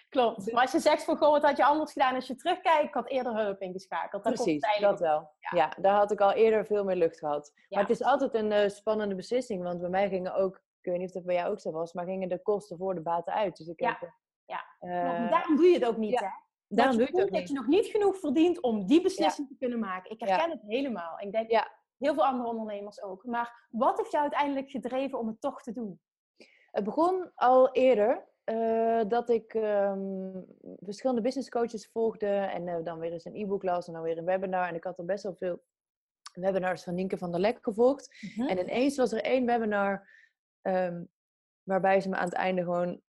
Klopt. Maar als je zegt van, goh, wat had je anders gedaan als je terugkijkt? Ik had eerder hulp ingeschakeld. Dat Precies, dat wel. Ja. daar had ik al eerder veel meer lucht gehad. Maar het is altijd een uh, spannende beslissing. Want bij mij gingen ook, ik weet niet of dat bij jou ook zo was, maar gingen de kosten voor de baten uit. Dus ik ja. Heb, ja. Uh, daarom doe je het ook niet, hè? Daarom doe je het ook niet. Dat je nog niet genoeg verdient om die beslissing te kunnen maken. Ik herken het helemaal. Ik denk heel veel andere ondernemers ook. Maar wat heeft jou uiteindelijk gedreven om het toch te doen? Het begon al eerder. Uh, dat ik um, verschillende business coaches volgde en uh, dan weer eens een e-book las en dan weer een webinar. En ik had al best wel veel webinars van Nienke van der Lek gevolgd. Mm -hmm. En ineens was er één webinar um, waarbij ze me aan het einde gewoon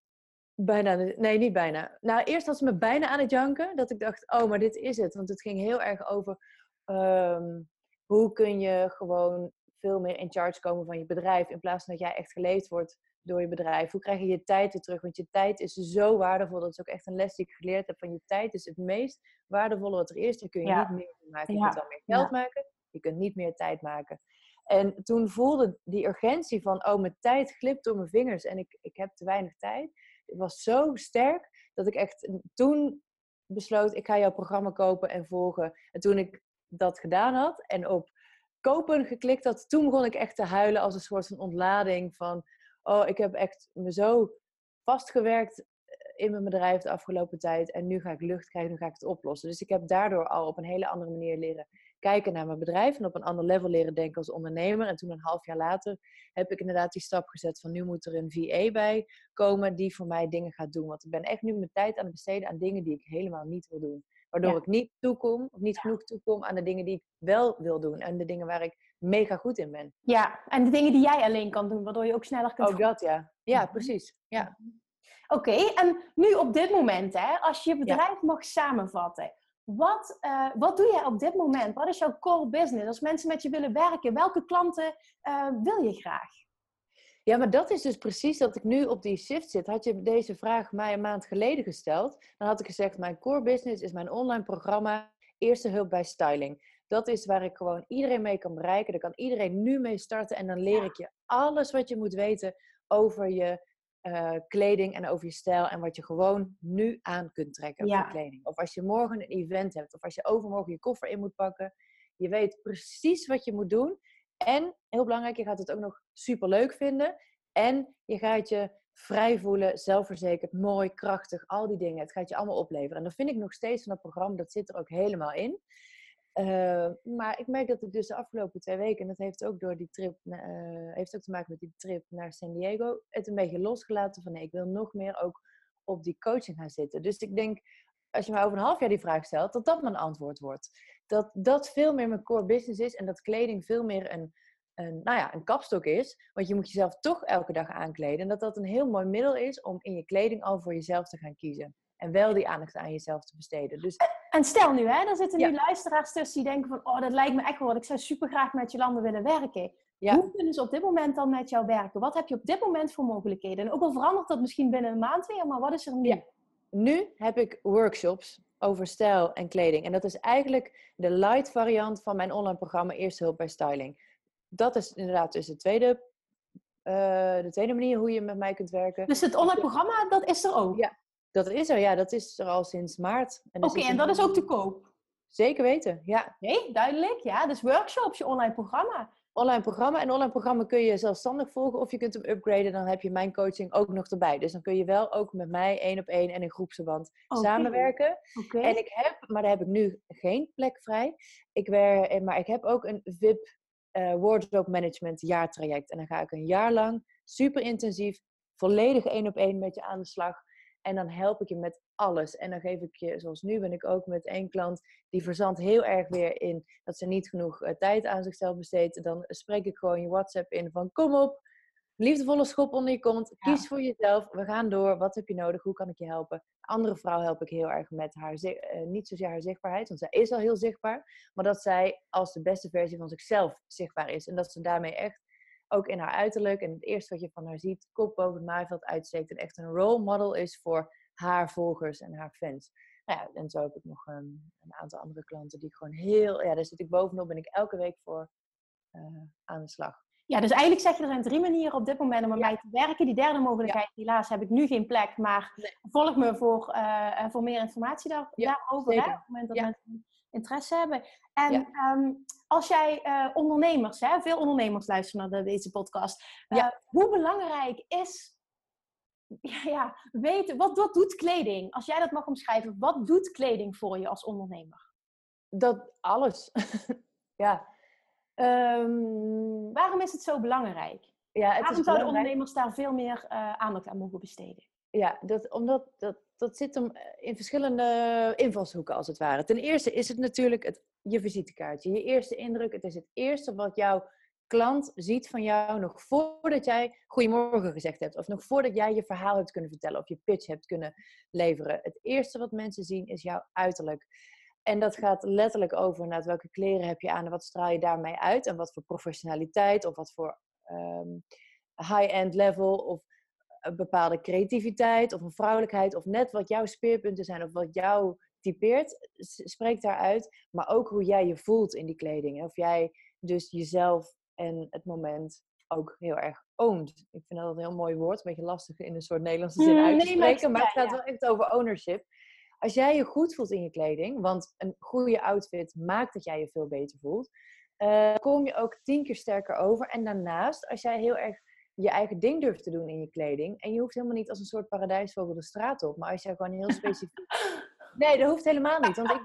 bijna, nee niet bijna. Nou eerst was ze me bijna aan het janken, dat ik dacht, oh maar dit is het. Want het ging heel erg over um, hoe kun je gewoon veel meer in charge komen van je bedrijf in plaats van dat jij echt geleefd wordt door je bedrijf? Hoe krijg je je tijd weer terug? Want je tijd is zo waardevol. Dat is ook echt een les die ik geleerd heb. Van je tijd is het meest waardevolle wat er is. Daar kun je niet meer maken. Je kunt wel meer geld maken. Je kunt niet meer tijd maken. En toen voelde die urgentie van, oh, mijn tijd glipt door mijn vingers en ik, ik heb te weinig tijd. Het was zo sterk dat ik echt toen besloot, ik ga jouw programma kopen en volgen. En toen ik dat gedaan had en op kopen geklikt had, toen begon ik echt te huilen als een soort van ontlading van, oh, ik heb echt me zo vastgewerkt eh, in mijn bedrijf de afgelopen tijd. En nu ga ik lucht krijgen, nu ga ik het oplossen. Dus ik heb daardoor al op een hele andere manier leren kijken naar mijn bedrijf. En op een ander level leren denken als ondernemer. En toen een half jaar later heb ik inderdaad die stap gezet van nu moet er een VA bij komen die voor mij dingen gaat doen. Want ik ben echt nu mijn tijd aan het besteden aan dingen die ik helemaal niet wil doen. Waardoor ik niet toekom, of niet genoeg toekom aan de dingen die ik wel wil doen. En de dingen waar ik mega goed in ben. Ja, en de dingen die jij alleen kan doen, waardoor je ook sneller kunt Ook dat, ja. Ja, mhm. precies. Ja. Oké, en nu op dit moment, hè, als je je bedrijf mag samenvatten. Wat, uh, wat doe jij op dit moment? Wat is jouw core business? Als mensen met je willen werken, welke klanten uh, wil je graag? Ja, maar dat is dus precies dat ik nu op die shift zit. Had je deze vraag mij een maand geleden gesteld, dan had ik gezegd: Mijn core business is mijn online programma Eerste Hulp bij Styling. Dat is waar ik gewoon iedereen mee kan bereiken. Daar kan iedereen nu mee starten. En dan leer ik je alles wat je moet weten over je uh, kleding en over je stijl. En wat je gewoon nu aan kunt trekken ja. voor kleding. Of als je morgen een event hebt. Of als je overmorgen je koffer in moet pakken. Je weet precies wat je moet doen. En heel belangrijk, je gaat het ook nog super leuk vinden. En je gaat je vrij voelen, zelfverzekerd, mooi, krachtig, al die dingen. Het gaat je allemaal opleveren. En dat vind ik nog steeds van dat programma, dat zit er ook helemaal in. Uh, maar ik merk dat ik dus de afgelopen twee weken, en dat heeft ook door die trip, uh, heeft ook te maken met die trip naar San Diego, het een beetje losgelaten van nee, ik wil nog meer ook op die coaching gaan zitten. Dus ik denk, als je mij over een half jaar die vraag stelt, dat dat mijn antwoord wordt. Dat dat veel meer mijn core business is en dat kleding veel meer een, een, nou ja, een kapstok is. Want je moet jezelf toch elke dag aankleden. En dat dat een heel mooi middel is om in je kleding al voor jezelf te gaan kiezen. En wel die aandacht aan jezelf te besteden. Dus... En stel nu, hè, er zitten nu luisteraars tussen die denken van... oh, dat lijkt me echt wel wat. Ik zou super graag met Jolande willen werken. Ja. Hoe kunnen ze op dit moment dan met jou werken? Wat heb je op dit moment voor mogelijkheden? En ook al verandert dat misschien binnen een maand weer, maar wat is er nu? Ja. Nu heb ik workshops over stijl en kleding. En dat is eigenlijk de light variant van mijn online programma Eerste Hulp bij Styling. Dat is inderdaad dus de tweede, uh, de tweede manier hoe je met mij kunt werken. Dus het online programma, dat is er ook? Ja, dat is er, ja. Dat is er al sinds maart. Oké, en dat is ook te koop? Zeker weten, ja. Nee, duidelijk. Ja, dus workshops, je online programma. Online programma. En online programma kun je zelfstandig volgen of je kunt hem upgraden. Dan heb je mijn coaching ook nog erbij. Dus dan kun je wel ook met mij één op één en in groepsverband samenwerken. Okay. En ik heb, maar daar heb ik nu geen plek vrij. Ik wer, eh, maar ik heb ook een VIP uh, wardrobe management jaartraject. En dan ga ik een jaar lang super intensief, volledig één op één met je aan de slag. En dan help ik je met alles. En dan geef ik je, zoals nu ben ik ook met één klant, die verzandt heel erg weer in dat ze niet genoeg uh, tijd aan zichzelf besteedt. Dan spreek ik gewoon je WhatsApp in van kom op, liefdevolle schop onder je kont, kies voor jezelf, we gaan door, wat heb je nodig, hoe kan ik je helpen? andere vrouw help ik heel erg met haar, uh, niet zozeer haar zichtbaarheid, want zij is al heel zichtbaar, maar dat zij als de beste versie van zichzelf zichtbaar is. En dat ze daarmee echt ook in haar uiterlijk. En het eerste wat je van haar ziet, kop boven het maaiveld uitsteekt. En echt een role model is voor haar volgers en haar fans. Nou ja, en zo heb ik nog een, een aantal andere klanten die ik gewoon heel... Ja, daar zit ik bovenop, ben ik elke week voor uh, aan de slag. Ja, dus eigenlijk zeg je, er zijn drie manieren op dit moment om met mij te werken. Die derde mogelijkheid, helaas heb ik nu geen plek, maar volg me voor, uh, voor meer informatie daar, daarover. Hè, op het moment dat mensen interesse hebben. En um, als jij uh, ondernemers, hè, veel ondernemers luisteren naar deze podcast. Uh, hoe belangrijk is, ja, ja, weten, wat, wat doet kleding? Als jij dat mag omschrijven, wat doet kleding voor je als ondernemer? Dat alles. ja. Um, waarom is het zo belangrijk? Ja, het waarom zouden ondernemers daar veel meer uh, aandacht aan mogen besteden? Ja, dat, omdat dat, dat zit hem in verschillende invalshoeken als het ware. Ten eerste is het natuurlijk het, je visitekaartje, je eerste indruk. Het is het eerste wat jouw klant ziet van jou nog voordat jij goedemorgen gezegd hebt. Of nog voordat jij je verhaal hebt kunnen vertellen of je pitch hebt kunnen leveren. Het eerste wat mensen zien is jouw uiterlijk. En dat gaat letterlijk over naar welke kleren heb je aan en wat straal je daarmee uit. En wat voor professionaliteit of wat voor um, high-end level of een bepaalde creativiteit of een vrouwelijkheid of net wat jouw speerpunten zijn of wat jou typeert, spreekt daaruit. Maar ook hoe jij je voelt in die kleding. Of jij dus jezelf en het moment ook heel erg oont. Ik vind dat een heel mooi woord. Een beetje lastig in een soort Nederlandse zin mm, uit te spreken. Maar het gaat wel echt over ownership. Als jij je goed voelt in je kleding, want een goede outfit maakt dat jij je veel beter voelt, uh, kom je ook tien keer sterker over. En daarnaast, als jij heel erg je eigen ding durft te doen in je kleding. En je hoeft helemaal niet als een soort paradijsvogel de straat op. Maar als jij gewoon heel specifiek... Nee, dat hoeft helemaal niet. Want ik,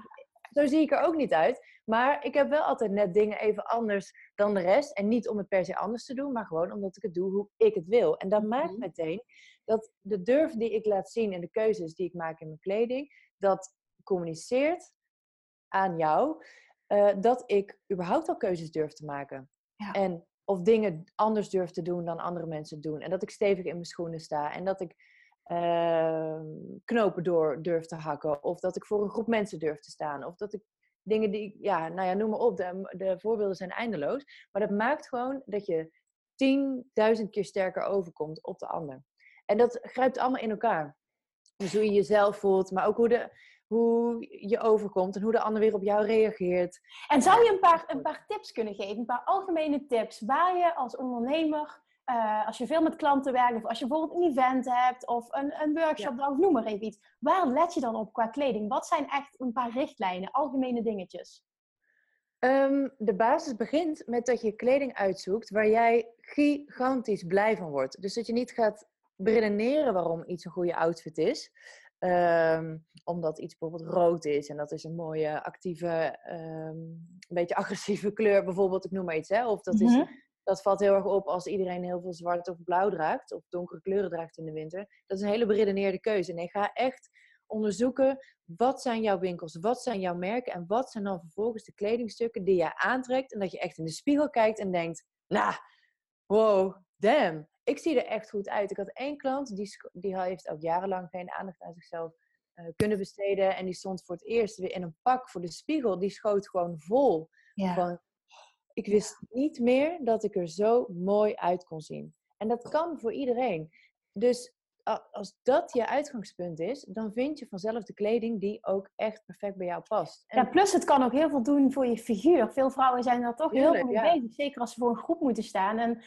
zo zie ik er ook niet uit. Maar ik heb wel altijd net dingen even anders dan de rest. En niet om het per se anders te doen, maar gewoon omdat ik het doe hoe ik het wil. En dat maakt mhm. meteen dat de durf die ik laat zien en de keuzes die ik maak in mijn kleding, dat communiceert aan jou uh, dat ik überhaupt al keuzes durf te maken. Ja. En of dingen anders durf te doen dan andere mensen doen. En dat ik stevig in mijn schoenen sta. En dat ik uh, knopen door durf te hakken. Of dat ik voor een groep mensen durf te staan. Of dat ik dingen die, ja, nou ja, noem maar op. De, de voorbeelden zijn eindeloos. Maar dat maakt gewoon dat je tienduizend keer sterker overkomt op de ander. En dat grijpt allemaal in elkaar. Dus hoe je jezelf voelt, maar ook hoe de, hoe je overkomt en hoe de ander weer op jou reageert. En zou je een paar, een paar tips kunnen geven, een paar algemene tips, waar je als ondernemer, uh, als je veel met klanten werkt, of als je bijvoorbeeld een event hebt, of een, een workshop, ja. noem maar even iets. Waar let je dan op qua kleding? Wat zijn echt een paar richtlijnen, algemene dingetjes? Um, de basis begint met dat je kleding uitzoekt waar jij gigantisch blij van wordt. Dus dat je niet gaat beredeneren waarom iets een goede outfit is. Um, omdat iets bijvoorbeeld rood is en dat is een mooie, actieve, um, een beetje agressieve kleur bijvoorbeeld, ik noem maar iets. Hè? Of dat, is, mhm. dat valt heel erg op als iedereen heel veel zwart of blauw draagt, of donkere kleuren draagt in de winter. Dat is een hele beredeneerde keuze. Nee, ga echt onderzoeken, wat zijn jouw winkels, wat zijn jouw merken en wat zijn dan vervolgens de kledingstukken die je aantrekt en dat je echt in de spiegel kijkt en denkt, nou, wow, damn, ik zie er echt goed uit. Ik had één klant, die, die heeft ook jarenlang geen aandacht aan zichzelf uh, kunnen besteden. En die stond voor het eerst weer in een pak voor de spiegel. Die schoot gewoon vol. Van, ik wist niet meer dat ik er zo mooi uit kon zien. En dat kan voor iedereen. Dus als dat je uitgangspunt is, dan vind je vanzelf de kleding die ook echt perfect bij jou past. En... Ja, plus het kan ook heel veel doen voor je figuur. Veel vrouwen zijn daar toch heel veel mee bezig, zeker als ze voor een groep moeten staan. En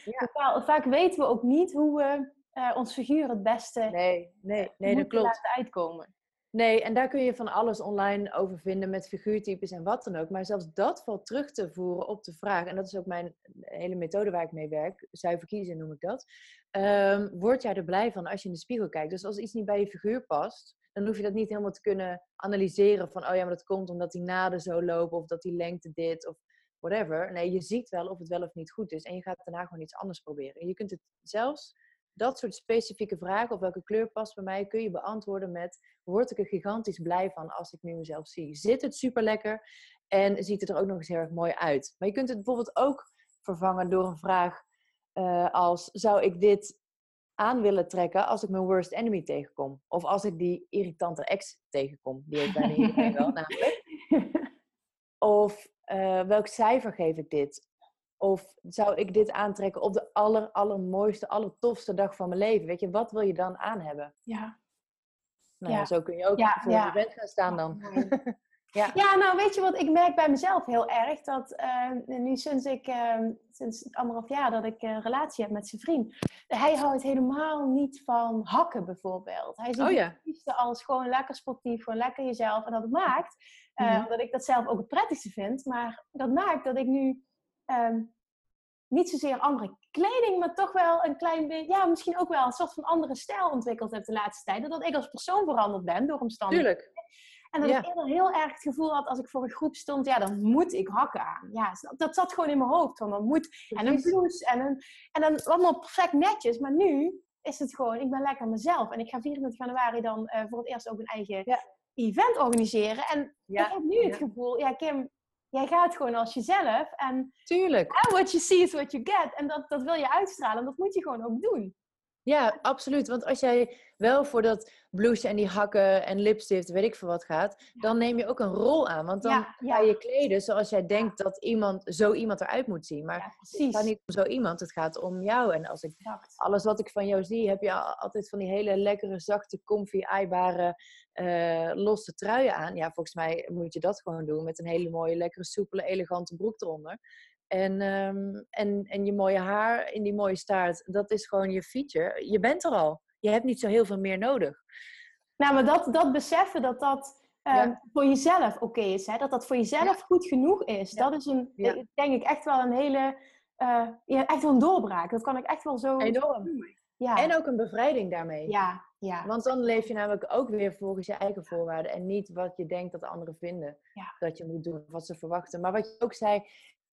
vaak weten we ook niet hoe we uh, ons figuur het beste nee, nee, nee, dat klopt. laten uitkomen. Nee, en daar kun je van alles online over vinden met figuurtypes en wat dan ook. Maar zelfs dat valt terug te voeren op de vraag. En dat is ook mijn hele methode waar ik mee werk. Zuiver kiezen noem ik dat. Um, word jij er blij van als je in de spiegel kijkt? Dus als iets niet bij je figuur past, dan hoef je dat niet helemaal te kunnen analyseren. Van, oh ja, maar dat komt omdat die naden zo lopen. Of dat die lengte dit of whatever. Nee, je ziet wel of het wel of niet goed is. En je gaat daarna gewoon iets anders proberen. je kunt het zelfs dat soort specifieke vragen, of welke kleur past bij mij, kun je beantwoorden met: word ik er gigantisch blij van als ik nu mezelf zie? Zit het super lekker en ziet het er ook nog eens heel erg mooi uit? Maar je kunt het bijvoorbeeld ook vervangen door een vraag uh, als: zou ik dit aan willen trekken als ik mijn worst enemy tegenkom? Of als ik die irritante ex tegenkom, die heeft bijna iedereen wel namelijk. Of uh, welk cijfer geef ik dit? Of zou ik dit aantrekken op de aller, allermooiste, allertofste dag van mijn leven? Weet je, wat wil je dan aan hebben? Ja. Nou ja, zo kun je ook Ja, voor ja. je bent gaan staan dan. Ja. Ja, nou weet je wat, ik merk bij mezelf heel erg dat eh, nu sinds ik, eh, sinds anderhalf jaar dat ik een relatie heb met zijn vriend, hij houdt helemaal niet van hakken bijvoorbeeld. Hij ziet Oh ja. het liefste als gewoon lekker sportief, gewoon lekker jezelf. En dat maakt, Mhm. omdat ik dat zelf ook het prettigste vind, maar dat maakt dat ik nu ehm, niet zozeer andere kleding, maar toch wel een klein beetje, ja, misschien ook wel een soort van andere stijl ontwikkeld heb de laatste tijd. Dat ik als persoon veranderd ben door omstandigheden. Tuurlijk. En dat Ja. ik eerder heel erg het gevoel had als ik voor een groep stond, ja, dan moet ik hakken aan. Ja, dat zat gewoon in mijn hoofd. Van, dan moet, en een blouse en een, en dan allemaal perfect netjes. Maar nu is het gewoon, ik ben lekker mezelf. En ik ga 24 januari dan eh, voor het eerst ook een eigen Ja. event organiseren. En Ja. ik heb nu het gevoel, ja Kim, jij gaat gewoon als jezelf. En Tuurlijk. what you see is what you get. En dat, dat wil je uitstralen. En dat moet je gewoon ook doen. Ja, absoluut. Want als jij wel voor dat blouseje en die hakken en lipstift, weet ik veel wat gaat, dan neem je ook een rol aan. Want dan Ja, ja. ga je kleden zoals jij denkt dat iemand, zo iemand eruit moet zien. Maar het gaat niet om zo iemand, het gaat om jou. En als ik Exact. alles wat ik van jou zie, heb je al- altijd van die hele lekkere, zachte, comfy, aaibare, eh, losse truien aan. Ja, volgens mij moet je dat gewoon doen met een hele mooie, lekkere, soepele, elegante broek eronder. En, ehm, en, en je mooie haar in die mooie staart, dat is gewoon je feature. Je bent er al. Je hebt niet zo heel veel meer nodig. Nou, maar dat, dat beseffen dat dat ehm, Ja. voor jezelf oké is. Hè? Dat dat voor jezelf goed genoeg is. Ja. Dat is een, eh, denk ik echt wel een hele, eh, ja, echt wel een doorbraak. Dat kan ik echt wel zo Enorm. noemen. Ja, En ook een bevrijding daarmee. ja, ja. Want dan leef je namelijk ook weer volgens je eigen voorwaarden. En niet wat je denkt dat de anderen vinden Ja. dat je moet doen. Wat ze verwachten. Maar wat je ook zei,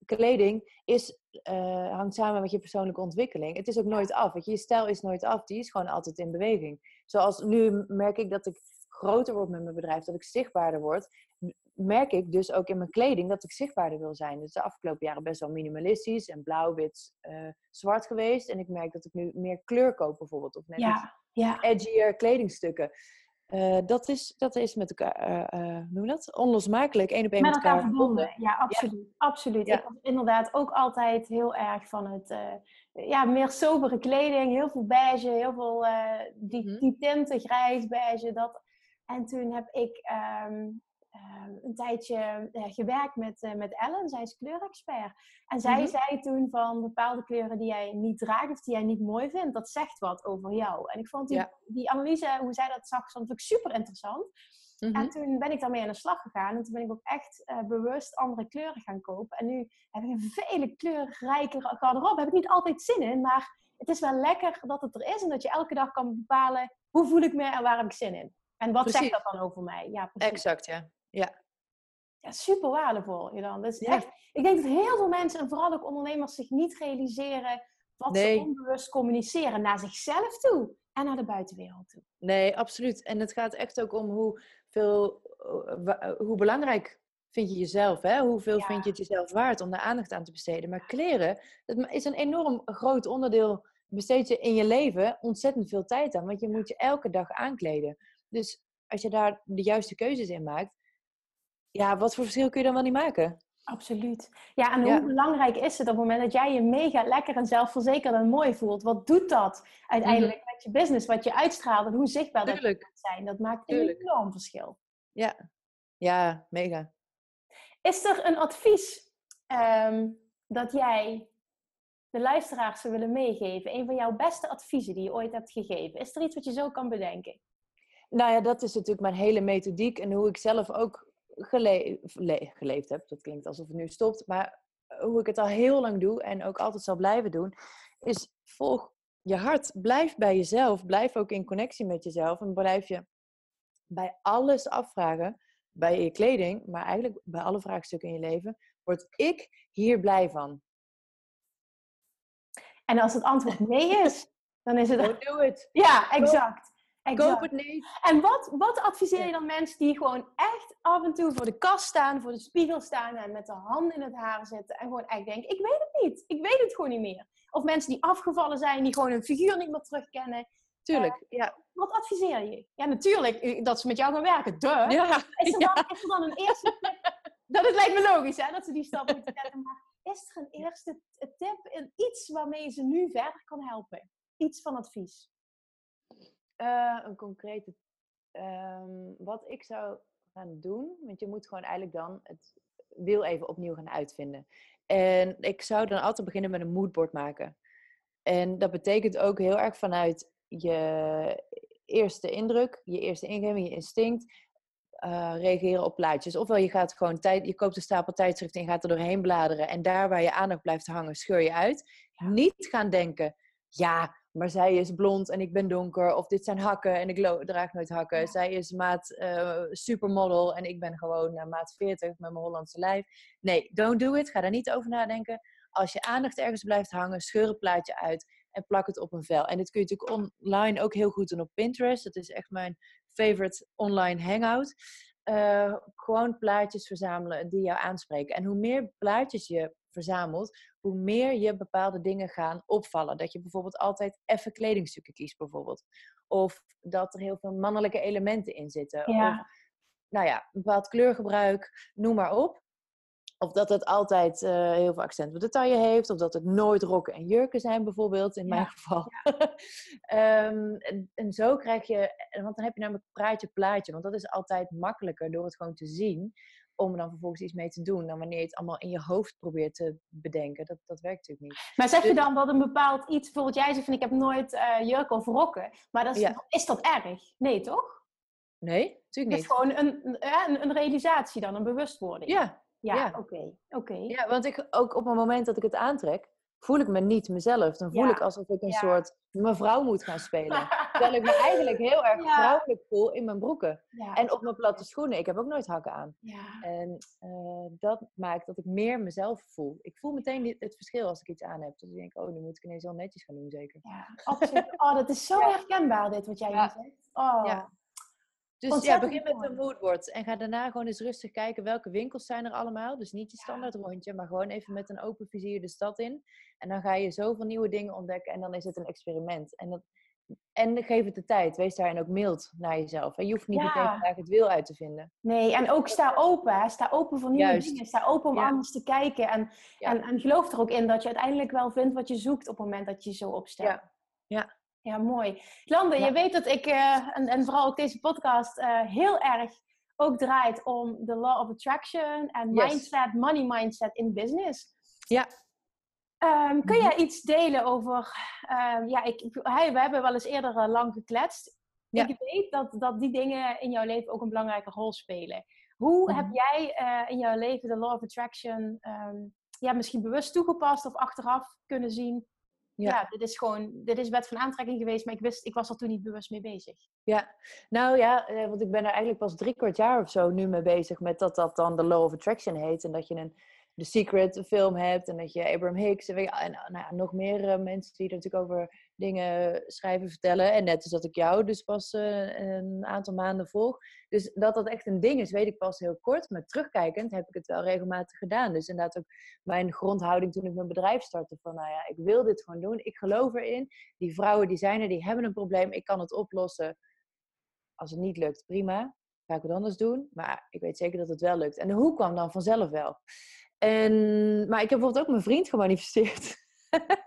kleding is, eh, hangt samen met je persoonlijke ontwikkeling. Het is ook nooit af. Weet je, je stijl is nooit af. Die is gewoon altijd in beweging. Zoals nu merk ik dat ik groter word met mijn bedrijf. Dat ik zichtbaarder word. Merk ik dus ook in mijn kleding dat ik zichtbaarder wil zijn. Dus de afgelopen jaren best wel minimalistisch. En blauw, wit, eh, zwart geweest. En ik merk dat ik nu meer kleur koop bijvoorbeeld. Of net ja, ja. edgier kledingstukken. Eh, dat, is, dat is met elkaar, eh, hoe noem dat? Onlosmakelijk, één op één Met elkaar verbonden. Ja, absoluut. absoluut. Ja. Ik was inderdaad ook altijd heel erg van het, ja, meer sobere kleding. Heel veel beige, heel veel die, Mhm. die tinten, grijs, beige. Dat. En toen heb ik ehm, een tijdje eh, gewerkt met, eh, met Ellen. Zij is kleurexpert. En zij Mhm. zei toen van bepaalde kleuren die jij niet draagt of die jij niet mooi vindt, dat zegt wat over jou. En ik vond die, Ja. die analyse, hoe zij dat zag, vond ik super interessant. Mhm. En toen ben ik daarmee aan de slag gegaan. En toen ben ik ook echt eh, bewust andere kleuren gaan kopen. En nu heb ik een vele kleurrijke garderobe. Heb ik niet altijd zin in, maar het is wel lekker dat het er is. En dat je elke dag kan bepalen hoe voel ik me en waar heb ik zin in. En wat Precies. zegt dat dan over mij? Ja, precies. Exact, ja. Ja, Ja, super waardevol. Je dan. Dus Ja. echt, ik denk dat heel veel mensen, en vooral ook ondernemers, zich niet realiseren wat Nee. ze onbewust communiceren naar zichzelf toe en naar de buitenwereld toe. nee, absoluut. En het gaat echt ook om hoeveel, eh, wa- eh, hoe belangrijk vind je jezelf, hè? Hoeveel Ja. vind je het jezelf waard om daar aandacht aan te besteden. Maar kleren, dat is een enorm groot onderdeel, besteed je in je leven ontzettend veel tijd aan. Want je moet je elke dag aankleden. Dus als je daar de juiste keuzes in maakt, ja, wat voor verschil kun je dan wel niet maken? Absoluut. Ja, en Ja. hoe belangrijk is het op het moment dat jij je mega lekker en zelfverzekerd en mooi voelt? Wat doet dat uiteindelijk met je business? Wat je uitstraalt en hoe zichtbaar dat Mhm. Moet zijn? Dat maakt Tuurlijk. een enorm verschil. Ja, ja, mega. Is er een advies ehm, dat jij de luisteraars zou willen meegeven? Een van jouw beste adviezen die je ooit hebt gegeven? Is er iets wat je zo kan bedenken? Nou ja, dat is natuurlijk mijn hele methodiek en hoe ik zelf ook gele le- geleefd heb. Dat klinkt alsof het nu stopt, maar hoe ik het al heel lang doe en ook altijd zal blijven doen, is volg je hart. Blijf bij jezelf. Blijf ook in connectie met jezelf en blijf je bij alles afvragen, bij je kleding, maar eigenlijk bij alle vraagstukken in je leven, word ik hier blij van. En als het antwoord nee is, dan is het... Don't do it. Ja, exact. Exact. Koop het niet. En wat, wat adviseer je dan mensen die gewoon echt af en toe voor de kast staan, voor de spiegel staan en met de handen in het haar zitten en gewoon echt denken, ik weet het niet. Ik weet het gewoon niet meer. Of mensen die afgevallen zijn, die gewoon hun figuur niet meer terugkennen. Tuurlijk, ja. Wat adviseer je? Ja, natuurlijk, eh, dat ze met jou gaan werken. Duh. ja. Is, er dan, is er dan een eerste stap? Dat het lijkt me logisch, hè, dat ze die stap moeten zetten. Maar is er een eerste tip, in iets waarmee ze nu verder kan helpen? Iets van advies? Uh, een concrete. Um, wat ik zou gaan doen, want je moet gewoon eigenlijk dan het wiel even opnieuw gaan uitvinden. En ik zou dan altijd beginnen met een moodboard maken. En dat betekent ook heel erg vanuit je eerste indruk, je eerste ingeving, je instinct, uh, reageren op plaatjes. Ofwel je gaat gewoon tijd, je koopt een stapel tijdschriften en gaat er doorheen bladeren. En daar waar je aandacht blijft hangen, scheur je uit. Niet gaan denken, ja, maar zij is blond en ik ben donker. Of dit zijn hakken en ik draag nooit hakken. Zij is maat uh, supermodel en ik ben gewoon uh, maat 40 met mijn Hollandse lijf. Nee, don't do it. Ga daar niet over nadenken. Als je aandacht ergens blijft hangen, scheur het plaatje uit en plak het op een vel. En dit kun je natuurlijk online ook heel goed doen op Pinterest. Dat is echt mijn favorite online hangout. Uh, gewoon plaatjes verzamelen die jou aanspreken. En hoe meer plaatjes je verzamelt, hoe meer je bepaalde dingen gaan opvallen. Dat je bijvoorbeeld altijd even kledingstukken kiest, bijvoorbeeld. Of dat er heel veel mannelijke elementen in zitten. Of, nou ja, bepaald kleurgebruik, noem maar op. Of dat het altijd uh, heel veel accent op detail heeft. Of dat het nooit rokken en jurken zijn, bijvoorbeeld, in mijn geval. um, en, en, zo krijg je, want dan heb je namelijk praatje plaatje. Want dat is altijd makkelijker door het gewoon te zien. Om er dan vervolgens iets mee te doen. Dan wanneer je het allemaal in je hoofd probeert te bedenken. Dat, dat werkt natuurlijk niet. Maar zeg je dus dan dat een bepaald iets, bijvoorbeeld jij zegt van ik heb nooit uh, jurken of rokken. Maar dat is, is dat erg? Nee, toch? Nee, natuurlijk niet. Het is gewoon een, een, een realisatie dan, een bewustwording. Ja, ja, oké. oké. Ja, want ik ook op het moment dat ik het aantrek, voel ik me niet mezelf. Dan voel ik alsof ik een soort mevrouw moet gaan spelen. Terwijl ik me eigenlijk heel erg vrouwelijk voel in mijn broeken. En op mijn platte schoenen. Ik heb ook nooit hakken aan. En uh, dat maakt dat ik meer mezelf voel. Ik voel meteen het verschil als ik iets aan heb. Dus ik denk, oh, nu moet ik ineens al netjes gaan doen, zeker. Ja, absoluut. Oh, dat is zo herkenbaar, dit wat jij nu zegt. Oh. Dus ja, begin met een moodboard en ga daarna gewoon eens rustig kijken welke winkels zijn er allemaal. Dus niet je standaard rondje, maar gewoon even met een open vizier de stad in. En dan ga je zoveel nieuwe dingen ontdekken en dan is het een experiment. En, dat, en geef het de tijd. Wees daarin ook mild naar jezelf. En je hoeft niet meteen vandaag het wil uit te vinden. Nee, en ook sta open. Sta open voor nieuwe dingen. Sta open om anders te kijken. En, en, en geloof er ook in dat je uiteindelijk wel vindt wat je zoekt op het moment dat je je zo opstelt. Ja. Ja. Mooi. Lande, je weet dat ik, uh, en, en vooral ook deze podcast, uh, heel erg ook draait om de law of attraction en mindset, money mindset in business. Ja. Um, kun jij iets delen over, um, ja, ik, hey, we hebben wel eens eerder uh, lang gekletst. Ja. Ik weet dat, dat die dingen in jouw leven ook een belangrijke rol spelen. Hoe mm -hmm. heb jij in jouw leven de law of attraction um, ja, misschien bewust toegepast of achteraf kunnen zien ja. dit is gewoon, dit is wet van aantrekking geweest, maar ik wist, ik was er toen niet bewust mee bezig. Ja, nou ja, eh, want ik ben er eigenlijk pas drie kwart jaar of zo nu mee bezig met dat dat dan de Law of Attraction heet. En dat je een The Secret film hebt en dat je Abraham Hicks en, en nou ja, nog meer uh, mensen die er natuurlijk over dingen schrijven, vertellen. En net als dat ik jou dus pas uh, een aantal maanden volg. Dus dat dat echt een ding is, weet ik pas heel kort. Maar terugkijkend heb ik het wel regelmatig gedaan. Dus inderdaad ook mijn grondhouding toen ik mijn bedrijf startte. Van nou ja, ik wil dit gewoon doen. Ik geloof erin. Die vrouwen die zijn er, die hebben een probleem. Ik kan het oplossen. Als het niet lukt, prima. Ga ik het anders doen. Maar ik weet zeker dat het wel lukt. En de hoe kwam dan vanzelf wel. En, maar ik heb bijvoorbeeld ook mijn vriend gemanifesteerd.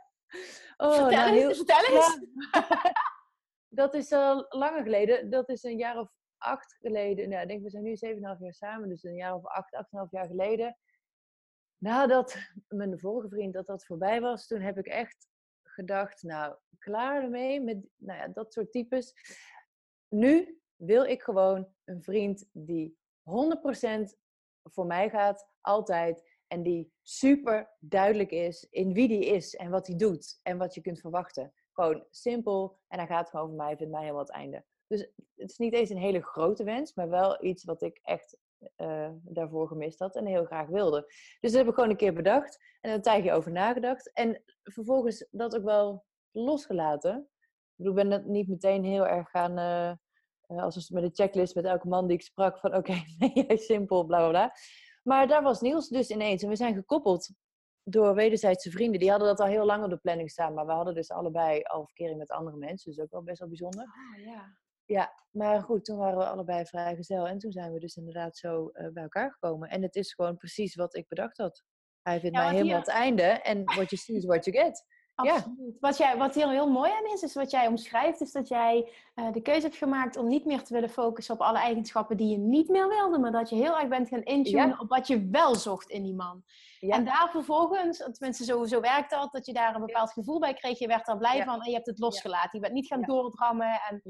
oh, vertel, nou, eens, vertel eens. dat is al langer geleden. Dat is een jaar of acht geleden. Nou, ik denk, we zijn nu 7,5 jaar samen. Dus een jaar of acht, 8,5 jaar geleden. Nadat mijn vorige vriend dat dat voorbij was, toen heb ik echt gedacht, nou, klaar ermee met nou ja, dat soort types. Nu wil ik gewoon een vriend die 100% voor mij gaat, altijd. En die super duidelijk is in wie die is en wat hij doet en wat je kunt verwachten. Gewoon simpel en hij gaat gewoon voor mij, vindt mij helemaal het einde. Dus het is niet eens een hele grote wens, maar wel iets wat ik echt uh, daarvoor gemist had en heel graag wilde. Dus dat heb ik gewoon een keer bedacht en een tijdje over nagedacht. En vervolgens dat ook wel losgelaten. Ik bedoel, ben het niet meteen heel erg gaan, uh, als met een checklist met elke man die ik sprak, van oké, okay, jij simpel, bla bla bla. Maar daar was Niels dus ineens. En we zijn gekoppeld door wederzijdse vrienden. Die hadden dat al heel lang op de planning staan. Maar we hadden dus allebei al verkering met andere mensen. Dus ook wel best wel bijzonder. Ah, ja. Ja, maar goed, toen waren we allebei vrijgezel. En toen zijn we dus inderdaad zo uh, bij elkaar gekomen. En het is gewoon precies wat ik bedacht had. Hij vindt mij helemaal het einde. En what you see is what you get. Absoluut. Wat, jij, wat hier heel mooi aan is, is wat jij omschrijft, is dat jij uh, de keuze hebt gemaakt om niet meer te willen focussen op alle eigenschappen die je niet meer wilde, maar dat je heel erg bent gaan intunen op wat je wel zocht in die man. Ja. En daar vervolgens, tenminste sowieso werkt dat, dat je daar een bepaald gevoel bij kreeg, je werd er blij van en je hebt het losgelaten. Je bent niet gaan doordrammen. En,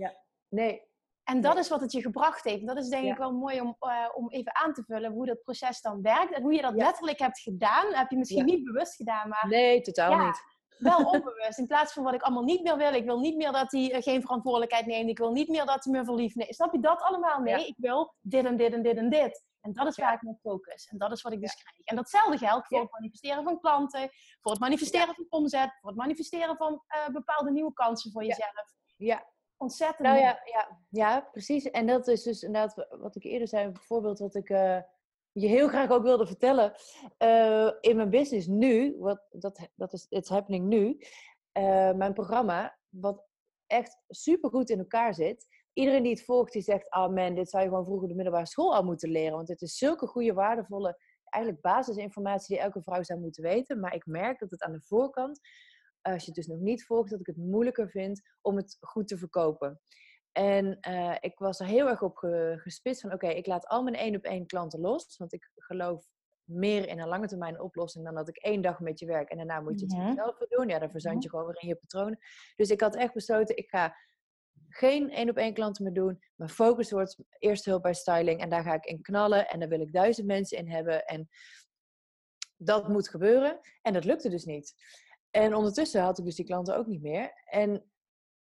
Nee, en dat is wat het je gebracht heeft. Dat is denk ik wel mooi om, uh, om even aan te vullen hoe dat proces dan werkt. En hoe je dat letterlijk hebt gedaan. heb je misschien niet bewust gedaan, maar... Nee, totaal niet wel onbewust. In plaats van wat ik allemaal niet meer wil. Ik wil niet meer dat hij eh, geen verantwoordelijkheid neemt. Ik wil niet meer dat hij me verliefd Nee, snap je dat allemaal? Nee, ik wil dit en dit en dit en dit. En dat is waar ik me focus. En dat is wat ik dus krijg. En datzelfde geldt voor het manifesteren van klanten, voor het manifesteren van omzet, voor het manifesteren van uh, bepaalde nieuwe kansen voor jezelf. Ja. Ontzettend. Nou ja, ja, ja, precies. En dat is dus inderdaad wat ik eerder zei, bijvoorbeeld wat ik. Uh, je heel graag ook wilde vertellen. Uh, in mijn business nu, wat, dat, dat is It's Happening Nu, uh, mijn programma, wat echt super goed in elkaar zit. Iedereen die het volgt, die zegt, oh man, dit zou je gewoon vroeger de middelbare school al moeten leren. Want het is zulke goede, waardevolle, eigenlijk basisinformatie die elke vrouw zou moeten weten. Maar ik merk dat het aan de voorkant, als je het dus nog niet volgt, dat ik het moeilijker vind om het goed te verkopen. En uh, ik was er heel erg op gespitst van, oké, ik laat al mijn één op één klanten los. Want ik geloof meer in een lange termijn oplossing dan dat ik één dag met je werk en daarna moet je het mm zelf doen. Ja, dan verzand je gewoon weer in je patronen. Dus ik had echt besloten, ik ga geen één op één klanten meer doen. Mijn focus wordt eerst hulp bij styling en daar ga ik in knallen. En daar wil ik duizend mensen in hebben. En dat moet gebeuren. En dat lukte dus niet. En ondertussen had ik dus die klanten ook niet meer. En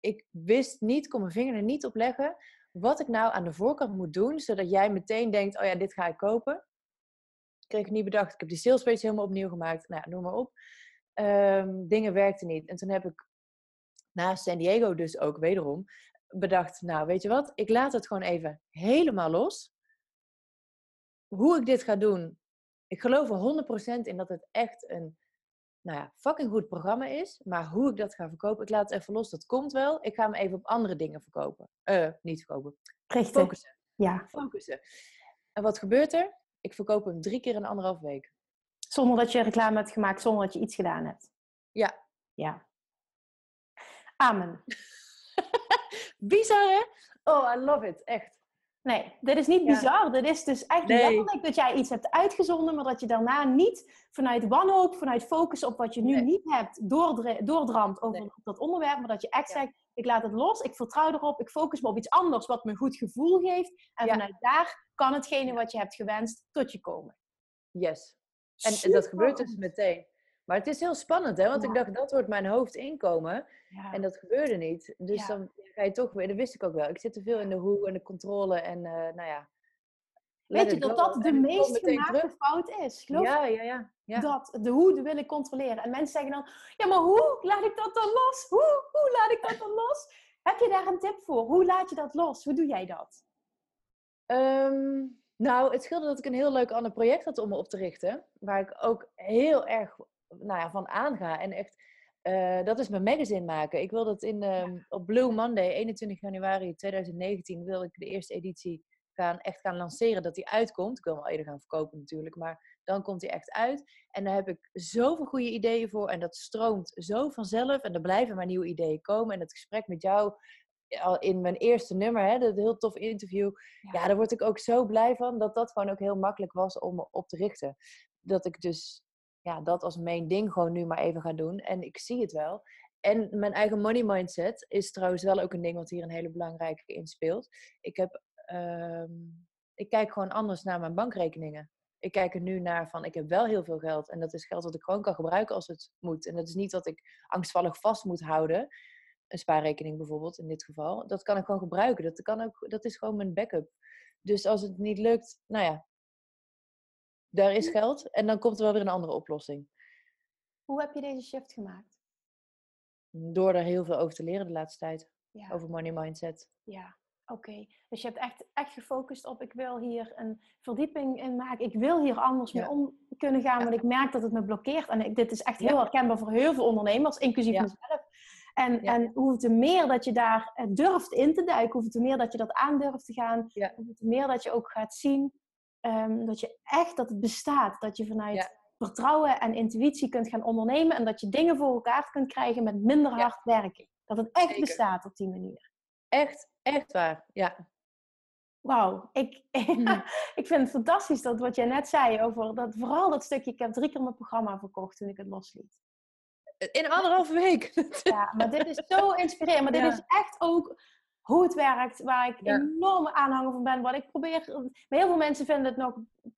ik wist niet, kon mijn vinger er niet op leggen, wat ik nou aan de voorkant moet doen, zodat jij meteen denkt, oh ja, dit ga ik kopen. Ik kreeg het niet bedacht. Ik heb die sales page helemaal opnieuw gemaakt. Nou, noem maar op. Um, dingen werkten niet. En toen heb ik na San Diego dus ook wederom bedacht, nou weet je wat, ik laat het gewoon even helemaal los. Hoe ik dit ga doen, ik geloof er 100% in dat het echt een nou ja, fucking goed programma is. Maar hoe ik dat ga verkopen, ik laat het even los. Dat komt wel. Ik ga me even op andere dingen verkopen. Uh, niet verkopen. Richten. Focussen. Ja. Focussen. En wat gebeurt er? Ik verkoop hem drie keer in anderhalf week. Zonder dat je reclame hebt gemaakt, zonder dat je iets gedaan hebt. Ja. Ja. Amen. Bizar hè? Oh, I love it. Echt. Nee, dit is niet bizar. Dit is dus echt nee. letterlijk dat jij iets hebt uitgezonden, maar dat je daarna niet vanuit wanhoop, vanuit focus op wat je nu niet hebt, doordramt over dat onderwerp, maar dat je echt zegt, ik laat het los, ik vertrouw erop, ik focus me op iets anders wat me een goed gevoel geeft. En vanuit daar kan hetgene wat je hebt gewenst tot je komen. Yes. En, en dat gebeurt dus meteen. Maar het is heel spannend, hè? Want ik dacht, dat wordt mijn hoofdinkomen. En dat gebeurde niet. Dus dan ga je toch weer, dat wist ik ook wel. Ik zit te veel in de hoe en de controle en uh, nou ja. Weet je dat dat de meest gemaakte fout is? Geloof ja, ja, ja, ja, Dat, de hoe wil ik controleren. En mensen zeggen dan, ja, maar hoe laat ik dat dan los? Hoe, hoe laat ik dat dan los? Heb je daar een tip voor? Hoe laat je dat los? Hoe doe jij dat? Um, nou, het scheelde dat ik een heel leuk ander project had om me op te richten. Waar ik ook heel erg nou ja, van aanga. En echt, uh, dat is mijn magazine maken. Ik wil dat in, uh, op Blue Monday, 21 januari 2019, wil ik de eerste editie gaan, echt gaan lanceren. Dat die uitkomt. Ik wil hem al eerder gaan verkopen natuurlijk, maar dan komt hij echt uit. En daar heb ik zoveel goede ideeën voor. En dat stroomt zo vanzelf. En er blijven maar nieuwe ideeën komen. En het gesprek met jou al in mijn eerste nummer, hè, dat heel tof interview. Ja. ja, daar word ik ook zo blij van dat dat gewoon ook heel makkelijk was om me op te richten. Dat ik dus ja, dat als main ding gewoon nu maar even ga doen. En ik zie het wel. En mijn eigen money mindset is trouwens wel ook een ding wat hier een hele belangrijke in speelt. Ik, heb, uh, ik kijk gewoon anders naar mijn bankrekeningen. Ik kijk er nu naar van, ik heb wel heel veel geld. En dat is geld dat ik gewoon kan gebruiken als het moet. En dat is niet dat ik angstvallig vast moet houden. Een spaarrekening bijvoorbeeld, in dit geval. Dat kan ik gewoon gebruiken. Dat, kan ook, dat is gewoon mijn backup. Dus als het niet lukt, nou ja, daar is geld en dan komt er wel weer een andere oplossing. Hoe heb je deze shift gemaakt? Door er heel veel over te leren de laatste tijd. Over money mindset. Ja, oké. Dus je hebt echt, echt gefocust op, ik wil hier een verdieping in maken. Ik wil hier anders mee om kunnen gaan, want ik merk dat het me blokkeert. En dit is echt heel herkenbaar voor heel veel ondernemers, inclusief mezelf. En, en hoe te meer dat je daar eh, durft in te duiken, hoe te meer dat je dat aan durft te gaan, hoe te meer dat je ook gaat zien Ehm, dat je echt, dat het bestaat. Dat je vanuit vertrouwen en intuïtie kunt gaan ondernemen en dat je dingen voor elkaar kunt krijgen met minder hard werken. Dat het echt bestaat op die manier. Echt, echt waar, ja. Wauw, ik, mm. ik vind het fantastisch dat wat jij net zei over dat, vooral dat stukje, ik heb drie keer mijn programma verkocht toen ik het losliet. In anderhalve week. Ja, maar dit is zo inspirerend. Maar dit is echt ook hoe het werkt, waar ik enorme aanhanger van ben. Wat ik probeer. Maar heel veel mensen vinden het nog,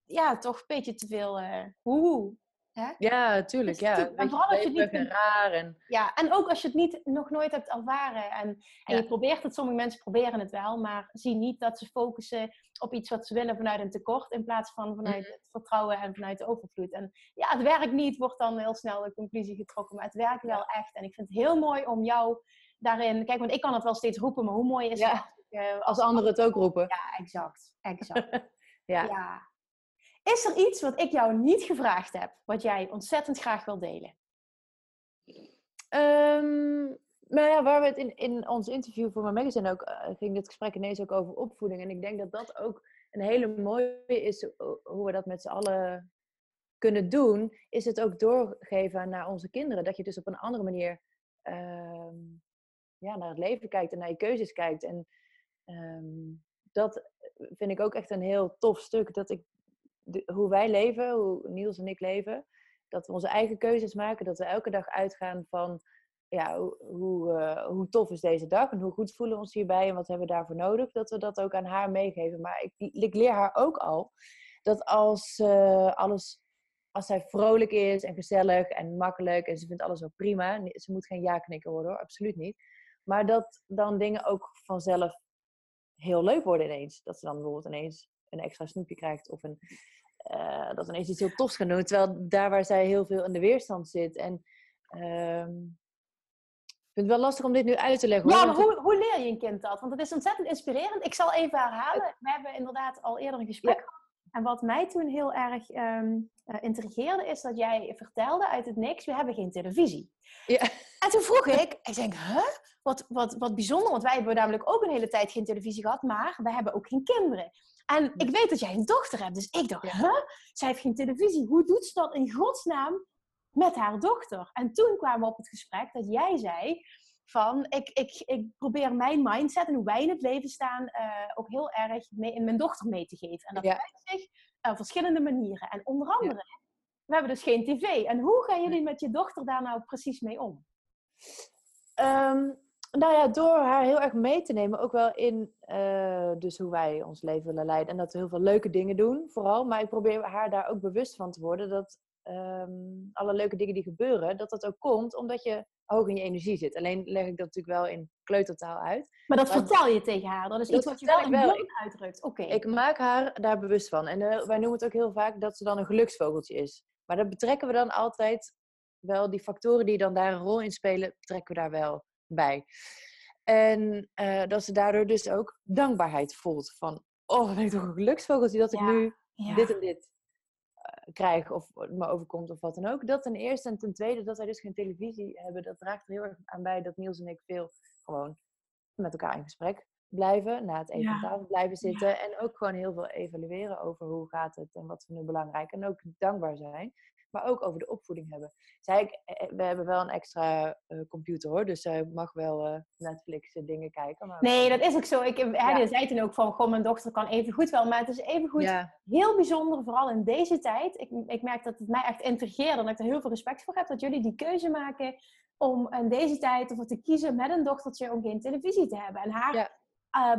ja, toch een beetje te veel. Uh, hoe. Hè? Ja, tuurlijk. Ja. En vooral als je het niet raar en... Ja, en ook als je het niet, nog nooit hebt ervaren. En, en je probeert het, sommige mensen proberen het wel, maar zie niet dat ze focussen op iets wat ze willen vanuit een tekort, in plaats van vanuit mhm. het vertrouwen en vanuit de overvloed. En ja, het werkt niet, wordt dan heel snel de conclusie getrokken, maar het werkt wel echt. En ik vind het heel mooi om jou daarin, kijk, want ik kan het wel steeds roepen, maar hoe mooi is het? Uh, als anderen het ook roepen. Ja, exact. exact. ja. ja. Is er iets wat ik jou niet gevraagd heb, wat jij ontzettend graag wil delen? Um, nou ja, waar we het in, in ons interview voor mijn magazine ook, uh, ging dit gesprek ineens ook over opvoeding. En ik denk dat dat ook een hele mooie is, hoe we dat met z'n allen kunnen doen, is het ook doorgeven naar onze kinderen. Dat je dus op een andere manier uh, ja, naar het leven kijkt en naar je keuzes kijkt. En um, dat vind ik ook echt een heel tof stuk. Dat ik hoe wij leven, hoe Niels en ik leven, dat we onze eigen keuzes maken, dat we elke dag uitgaan van ja, hoe, hoe, uh, hoe tof is deze dag en hoe goed voelen we ons hierbij en wat hebben we daarvoor nodig, dat we dat ook aan haar meegeven. Maar ik, ik leer haar ook al dat als uh, alles, als zij vrolijk is en gezellig en makkelijk en ze vindt alles wel prima, ze moet geen ja-knikker worden hoor, absoluut niet. Maar dat dan dingen ook vanzelf heel leuk worden ineens. Dat ze dan bijvoorbeeld ineens een extra snoepje krijgt of een, uh, dat ineens iets heel tofs gaan doen. Terwijl daar waar zij heel veel in de weerstand zit. En uh, ik vind het wel lastig om dit nu uit te leggen. Ja, maar hoe, hoe leer je een kind dat? Want het is ontzettend inspirerend. Ik zal even herhalen. We hebben inderdaad al eerder een gesprek gehad. En wat mij toen heel erg um, uh, intrigeerde, is dat jij vertelde uit het niks, we hebben geen televisie. Ja. En toen vroeg ik, ik denk, huh? Wat, wat, wat bijzonder, want wij hebben namelijk ook een hele tijd geen televisie gehad, maar we hebben ook geen kinderen. En ik weet dat jij een dochter hebt, dus ik dacht, huh? Zij heeft geen televisie. Hoe doet ze dat in godsnaam met haar dochter? En toen kwamen we op het gesprek dat jij zei van, ik, ik, ik probeer mijn mindset en hoe wij in het leven staan uh, ook heel erg mee, in mijn dochter mee te geven. En dat ja. zich op verschillende manieren. En onder andere, we hebben dus geen tv. En hoe gaan jullie met je dochter daar nou precies mee om? Um, nou ja, door haar heel erg mee te nemen, ook wel in uh, dus hoe wij ons leven willen leiden. En dat we heel veel leuke dingen doen, vooral. Maar ik probeer haar daar ook bewust van te worden dat um, alle leuke dingen die gebeuren, dat dat ook komt omdat je hoog in je energie zit. Alleen leg ik dat natuurlijk wel in kleutertaal uit. Maar dat vertel je tegen haar? Dat is iets wat je wel in uitdrukt? Oké. Ik maak haar daar bewust van. En uh, wij noemen het ook heel vaak dat ze dan een geluksvogeltje is. Maar dat betrekken we dan altijd wel, die factoren die dan daar een rol in spelen, betrekken we daar wel bij. En uh, dat ze daardoor dus ook dankbaarheid voelt. Van, oh, ben ik toch een geluksvogeltje dat ik nu dit en dit uh, krijg of me overkomt of wat dan ook. Dat ten eerste. En ten tweede dat wij dus geen televisie hebben. Dat draagt er heel erg aan bij dat Niels en ik veel gewoon met elkaar in gesprek blijven. Na het eten tafel blijven zitten. En ook gewoon heel veel evalueren over hoe gaat het en wat vinden we belangrijk. En ook dankbaar zijn maar ook over de opvoeding hebben. Ik, eh, eh, we hebben wel een extra uh, computer hoor, dus zij mag wel uh, Netflix dingen kijken. Maar nee, dat is ook zo. Ik ja. zei toen ook van, goh, mijn dochter kan even goed wel, maar het is even goed ja. heel bijzonder, vooral in deze tijd. Ik, ik merk dat het mij echt intrigeert en dat ik er heel veel respect voor heb, dat jullie die keuze maken om in deze tijd ervoor te kiezen met een dochtertje om geen televisie te hebben. En haar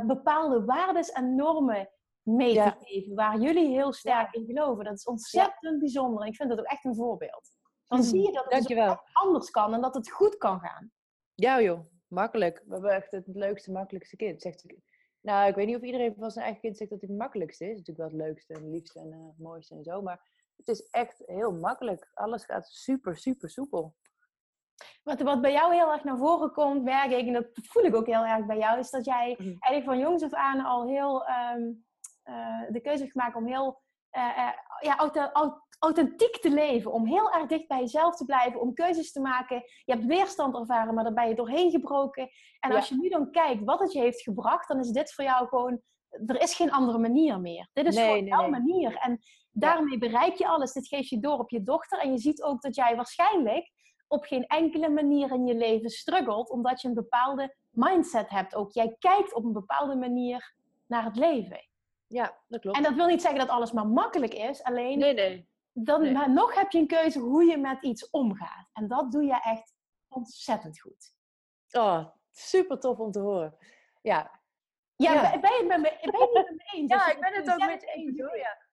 bepaalde waarden en normen mee te geven, waar jullie heel sterk in geloven. Dat is ontzettend bijzonder. Ik vind dat ook echt een voorbeeld. Dan zie je dat het dus anders kan en dat het goed kan gaan. Ja joh, makkelijk. We hebben echt het leukste, makkelijkste kind. Zegt, nou, ik weet niet of iedereen van zijn eigen kind zegt dat het makkelijkste is. Het is natuurlijk wel het leukste en liefste en uh, mooiste en zo. Maar het is echt heel makkelijk. Alles gaat super, super soepel. Wat, wat bij jou heel erg naar voren komt, merk ik, en dat voel ik ook heel erg bij jou, is dat jij mhm. eigenlijk van jongs af aan al heel ehm, eh, de keuze heeft gemaakt om heel uh, ja, authentiek te leven. Om heel erg dicht bij jezelf te blijven. Om keuzes te maken. Je hebt weerstand ervaren, maar daar ben je doorheen gebroken. En als je nu dan kijkt wat het je heeft gebracht, dan is dit voor jou gewoon er is geen andere manier meer. Dit is Nee, gewoon nee, jouw nee. manier. En daarmee bereik je alles. Dit geef je door op je dochter. En je ziet ook dat jij waarschijnlijk op geen enkele manier in je leven struggelt, omdat je een bepaalde mindset hebt ook. Jij kijkt op een bepaalde manier naar het leven. Ja, dat klopt. En dat wil niet zeggen dat alles maar makkelijk is, alleen Nee, nee. dan, nee. maar nog heb je een keuze hoe je met iets omgaat. En dat doe je echt ontzettend goed. Oh, super tof om te horen. Ja, Ja, Ja. Ben, je het met me, ben je het met me eens? ja ik ben het ook met je eens hoor. Ja.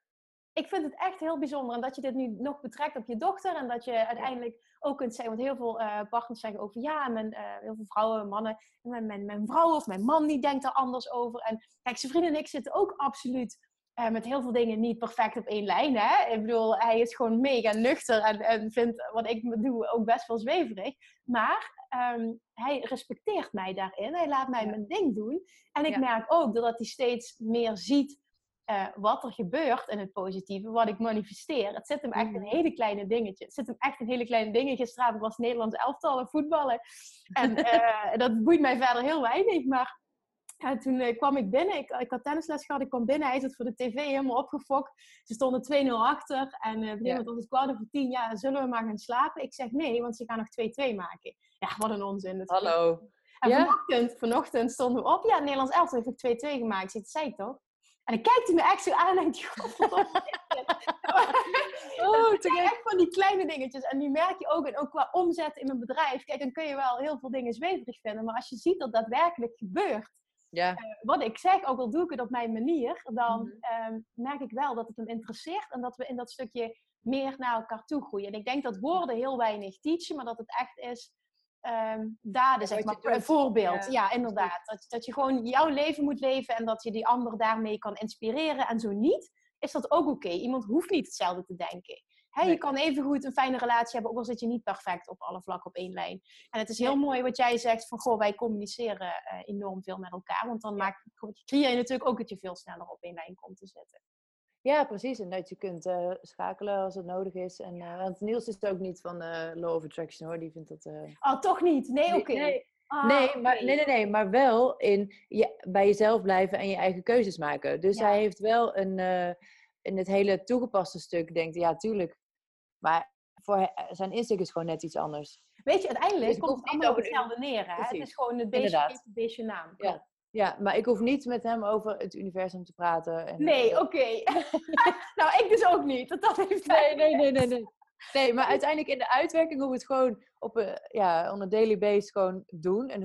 Ik vind het echt heel bijzonder. En dat je dit nu nog betrekt op je dochter. En dat je uiteindelijk ook kunt zeggen. Want heel veel eh, partners zeggen over ja, mijn, eh, heel veel vrouwen, mannen. Mijn, mijn, mijn vrouw of mijn man die denkt er anders over. En kijk, zijn vrienden en ik zitten ook absoluut eh, met heel veel dingen niet perfect op één lijn. Hè? Ik bedoel, hij is gewoon mega nuchter. En, en vindt wat ik doe ook best wel zweverig. Maar ehm, hij respecteert mij daarin. Hij laat mij Ja. mijn ding doen. En ik Ja. merk ook doordat hij steeds meer ziet eh, wat er gebeurt in het positieve, wat ik manifesteer. Het zit hem echt in Mhm. hele kleine dingetjes. Het zit hem echt in hele kleine dingen. Gisteravond was het Nederlands elftal en voetballen. En eh, dat boeit mij verder heel weinig. Maar ja, toen eh, kwam ik binnen. Ik, ik had tennisles gehad. Ik kwam binnen. Hij zat voor de tv helemaal opgefokt. Ze stonden 2-0 achter. En eh, gegeven Ja. moment was het kwart over tien. Ja, zullen we maar gaan slapen? Ik zeg nee, want ze gaan nog 2-2 maken. Ja, wat een onzin. Dat Hallo. en Ja? vanochtend, vanochtend stonden we op. Ja, Nederlands elftal heeft ook 2-2 gemaakt. Dat zei ik toch? En dan kijkt hij me echt zo aan en is dit?" Oh, Het zijn echt van die kleine dingetjes. En die merk je ook. En ook qua omzet in mijn bedrijf. Kijk, dan kun je wel heel veel dingen zweverig vinden. Maar als je ziet dat daadwerkelijk gebeurt. Ja, Wat ik zeg, ook al doe ik het op mijn manier. Dan Mhm. ehm, merk ik wel dat het hem interesseert. En dat we in dat stukje meer naar elkaar toe groeien. En ik denk dat woorden heel weinig teachen. Maar dat het echt is ehm, daden, zeg maar. Een voorbeeld. Ja, Ja, inderdaad. Dat, dat je gewoon jouw leven moet leven. En dat je die ander daarmee kan inspireren. En zo niet, is dat ook oké. Iemand hoeft niet hetzelfde te denken. Hè, Je Nee. kan even goed een fijne relatie hebben, ook al zit je niet perfect op alle vlakken op één lijn. En het is heel Nee. mooi wat jij zegt van, goh, wij communiceren eh, enorm veel met elkaar. Want dan maak, creëer je natuurlijk ook dat je veel sneller op één lijn komt te zitten. Ja, precies. En dat je kunt eh, schakelen als het nodig is. En, eh, want Niels is ook niet van eh, law of attraction hoor. Die vindt dat... eh, Oh, toch niet? Nee, oké. nee. Ah, nee, maar, nee, nee, nee, maar wel in je, bij jezelf blijven en je eigen keuzes maken. Dus Ja. hij heeft wel een, in het hele toegepaste stuk, denkt ja, tuurlijk. Maar voor zijn insteek is gewoon net iets anders. Weet je, uiteindelijk Dus komt het allemaal op hetzelfde neer. Hè? Het is gewoon het beestje het beestje naam. Ja. Ja, maar ik hoef niet met hem over het universum te praten. En, Nee, eh, oké. nou, ik dus ook niet. Dat, dat heeft nee, nee, nee, nee, nee. Nee, maar uiteindelijk in de uitwerking hoe we het gewoon op een, ja, on a daily basis gewoon doen. En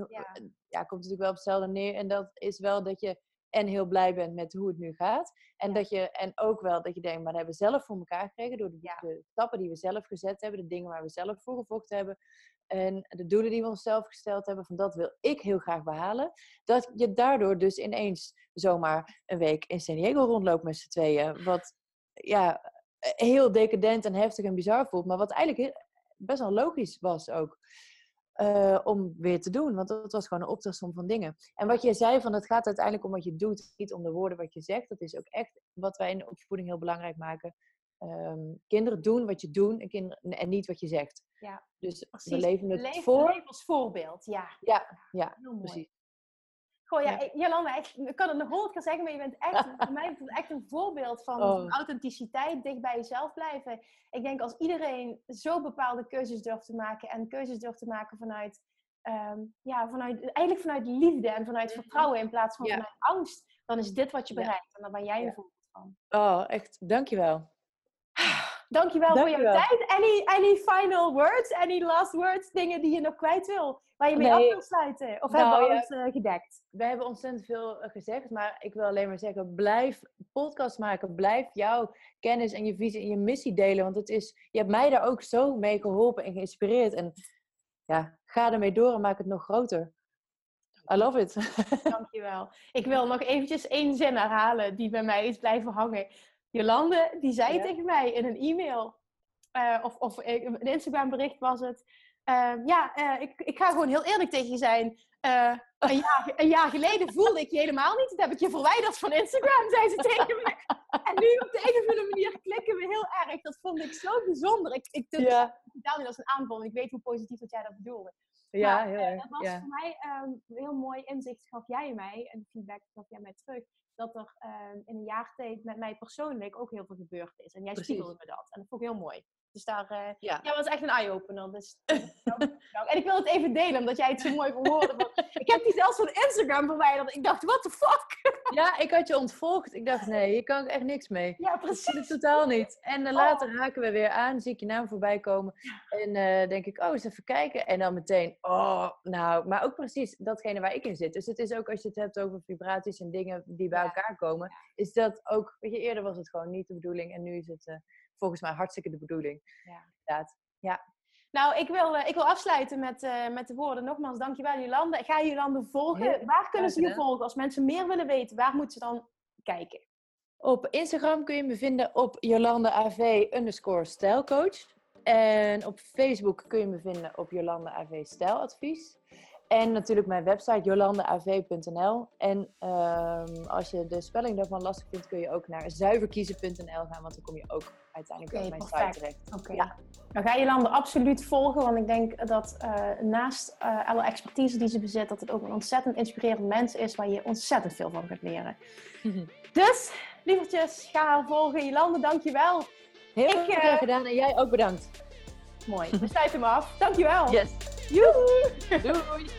Ja. komt natuurlijk wel op hetzelfde neer. En dat is wel dat je en heel blij bent met hoe het nu gaat. En, Ja. dat je, en ook wel dat je denkt, maar dat hebben we zelf voor elkaar gekregen. Door de, Ja. de stappen die we zelf gezet hebben. De dingen waar we zelf voor gevochten hebben. En de doelen die we onszelf gesteld hebben. Van dat wil ik heel graag behalen. Dat je daardoor dus ineens zomaar een week in San Diego rondloopt met z'n tweeën. Wat ja, heel decadent en heftig en bizar voelt. Maar wat eigenlijk best wel logisch was ook. eh, om weer te doen. Want dat was gewoon een optelsom van dingen. En wat je zei, van het gaat uiteindelijk om wat je doet. Niet om de woorden wat je zegt. Dat is ook echt wat wij in de opvoeding heel belangrijk maken. Ehm, kinderen doen wat je doet en, kinderen, en niet wat je zegt. Ja, Dus precies. we leven het Leef- voor. leef als voorbeeld, ja. Ja, ja, Heel mooi. precies. Goh, ja, Ja. ik- Jolanda, ik, ik kan het nog honderd keer zeggen, maar je bent echt, voor mij echt een voorbeeld van, Oh. van authenticiteit, dicht bij jezelf blijven. Ik denk als iedereen zo bepaalde keuzes durft te maken en keuzes durft te maken vanuit, ehm, ja, vanuit eigenlijk vanuit liefde en vanuit Mhm. vertrouwen in plaats van Ja. vanuit angst, dan is dit wat je bereikt. En daar ben jij een voorbeeld van. Oh, echt. Dankjewel. Dankjewel voor jouw Dankjewel. tijd. Any, any final words, any last words, dingen die je nog kwijt wil, waar je mee Nee. af wil sluiten? Of Nou, hebben we ja. alles eh, gedekt? We hebben ontzettend veel eh, gezegd, maar ik wil alleen maar zeggen, blijf podcast maken. Blijf jouw kennis en je visie en je missie delen. Want het is, je hebt mij daar ook zo mee geholpen en geïnspireerd. En ja, ga ermee door en maak het nog groter. I love it. Dankjewel. Ik wil nog eventjes één zin herhalen die bij mij is blijven hangen. Jolande, die zei Ja. tegen mij in een e-mail, eh, of, of een Instagram bericht was het. eh, ja, eh, ik, ik ga gewoon heel eerlijk tegen je zijn. Een, jaar, een jaar geleden voelde ik je helemaal niet. Dat heb ik je verwijderd van Instagram, zei ze tegen me. En nu op de een of andere manier klikken we heel erg. Dat vond ik zo bijzonder. Ik, ik ja, totaal niet als een aanval. want Ik weet hoe positief dat jij dat bedoelde. Ja, heel erg. Dat was Ja. voor mij een heel mooi inzicht, gaf jij mij, en feedback gaf jij mij terug, dat er ehm, in een jaar tijd met mij persoonlijk ook heel veel gebeurd is. En jij Precies. spiegelde me dat. En dat vond ik heel mooi. Dus daar, eh, Ja. ja, was echt een eye-opener. Dus. En ik wil het even delen, omdat jij het zo mooi verwoordde. Ik heb die zelfs van Instagram verwijderd. Ik dacht, what the fuck? Ja, ik had je ontvolgd. Ik dacht, nee, hier kan ik echt niks mee. Ja, precies. totaal niet. En Oh. later haken we weer aan, zie ik je naam voorbij komen. En eh, denk ik, oh, eens even kijken. En dan meteen, oh, nou, maar ook precies datgene waar ik in zit. Dus het is ook als je het hebt over vibraties en dingen die bij Ja. elkaar komen, is dat ook, weet je, eerder was het gewoon niet de bedoeling en nu is het volgens mij hartstikke de bedoeling. Ja. Inderdaad. Nou, ik wil, eh, ik wil afsluiten met, eh, met de woorden. Nogmaals, dankjewel Jolande. Ik ga Jolande volgen. Heel waar kunnen ze je volgen? Als mensen meer willen weten, waar moeten ze dan kijken? Op Instagram kun je me vinden op Jolande AV underscore stijlcoach. En op Facebook kun je me vinden op Jolande AV stijladvies. En natuurlijk mijn website jolandeav.nl. En ehm, als je de spelling daarvan lastig vindt, kun je ook naar zuiverkiezen.nl gaan. Want dan kom je ook uiteindelijk Oké, op mijn perfect. site terecht. Oké. Ja. Dan ga je Jolande absoluut volgen, want ik denk dat eh, naast eh, alle expertise die ze bezit, dat het ook een ontzettend inspirerend mens is waar je ontzettend veel van kunt leren. Dus, lievertjes, ga haar volgen. Jolande, dankjewel. Heel erg eh, gedaan en jij ook bedankt. Mooi. We sluiten hem af. Dankjewel. Yes. Joehoe. Doei.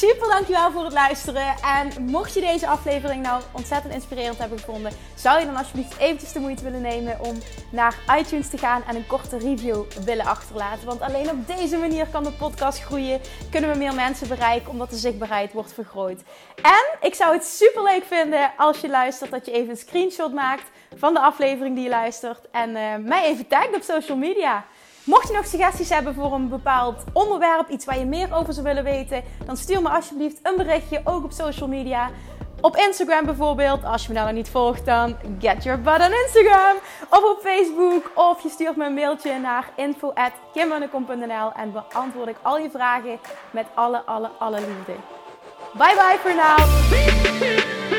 Super dankjewel voor het luisteren. En mocht je deze aflevering nou ontzettend inspirerend hebben gevonden, zou je dan alsjeblieft eventjes de moeite willen nemen om naar iTunes te gaan en een korte review willen achterlaten. Want alleen op deze manier kan de podcast groeien, kunnen we meer mensen bereiken, omdat de zichtbaarheid wordt vergroot. En ik zou het super leuk vinden als je luistert, dat je even een screenshot maakt van de aflevering die je luistert en eh, mij even tagt op social media. Mocht je nog suggesties hebben voor een bepaald onderwerp, iets waar je meer over zou willen weten, dan stuur me alsjeblieft een berichtje, ook op social media. Op Instagram bijvoorbeeld, als je me nou nog niet volgt, dan get your butt on Instagram. Of op Facebook, of je stuurt me een mailtje naar info.kimmunnekom.nl en beantwoord ik al je vragen met alle, alle, alle liefde. Bye bye voor now!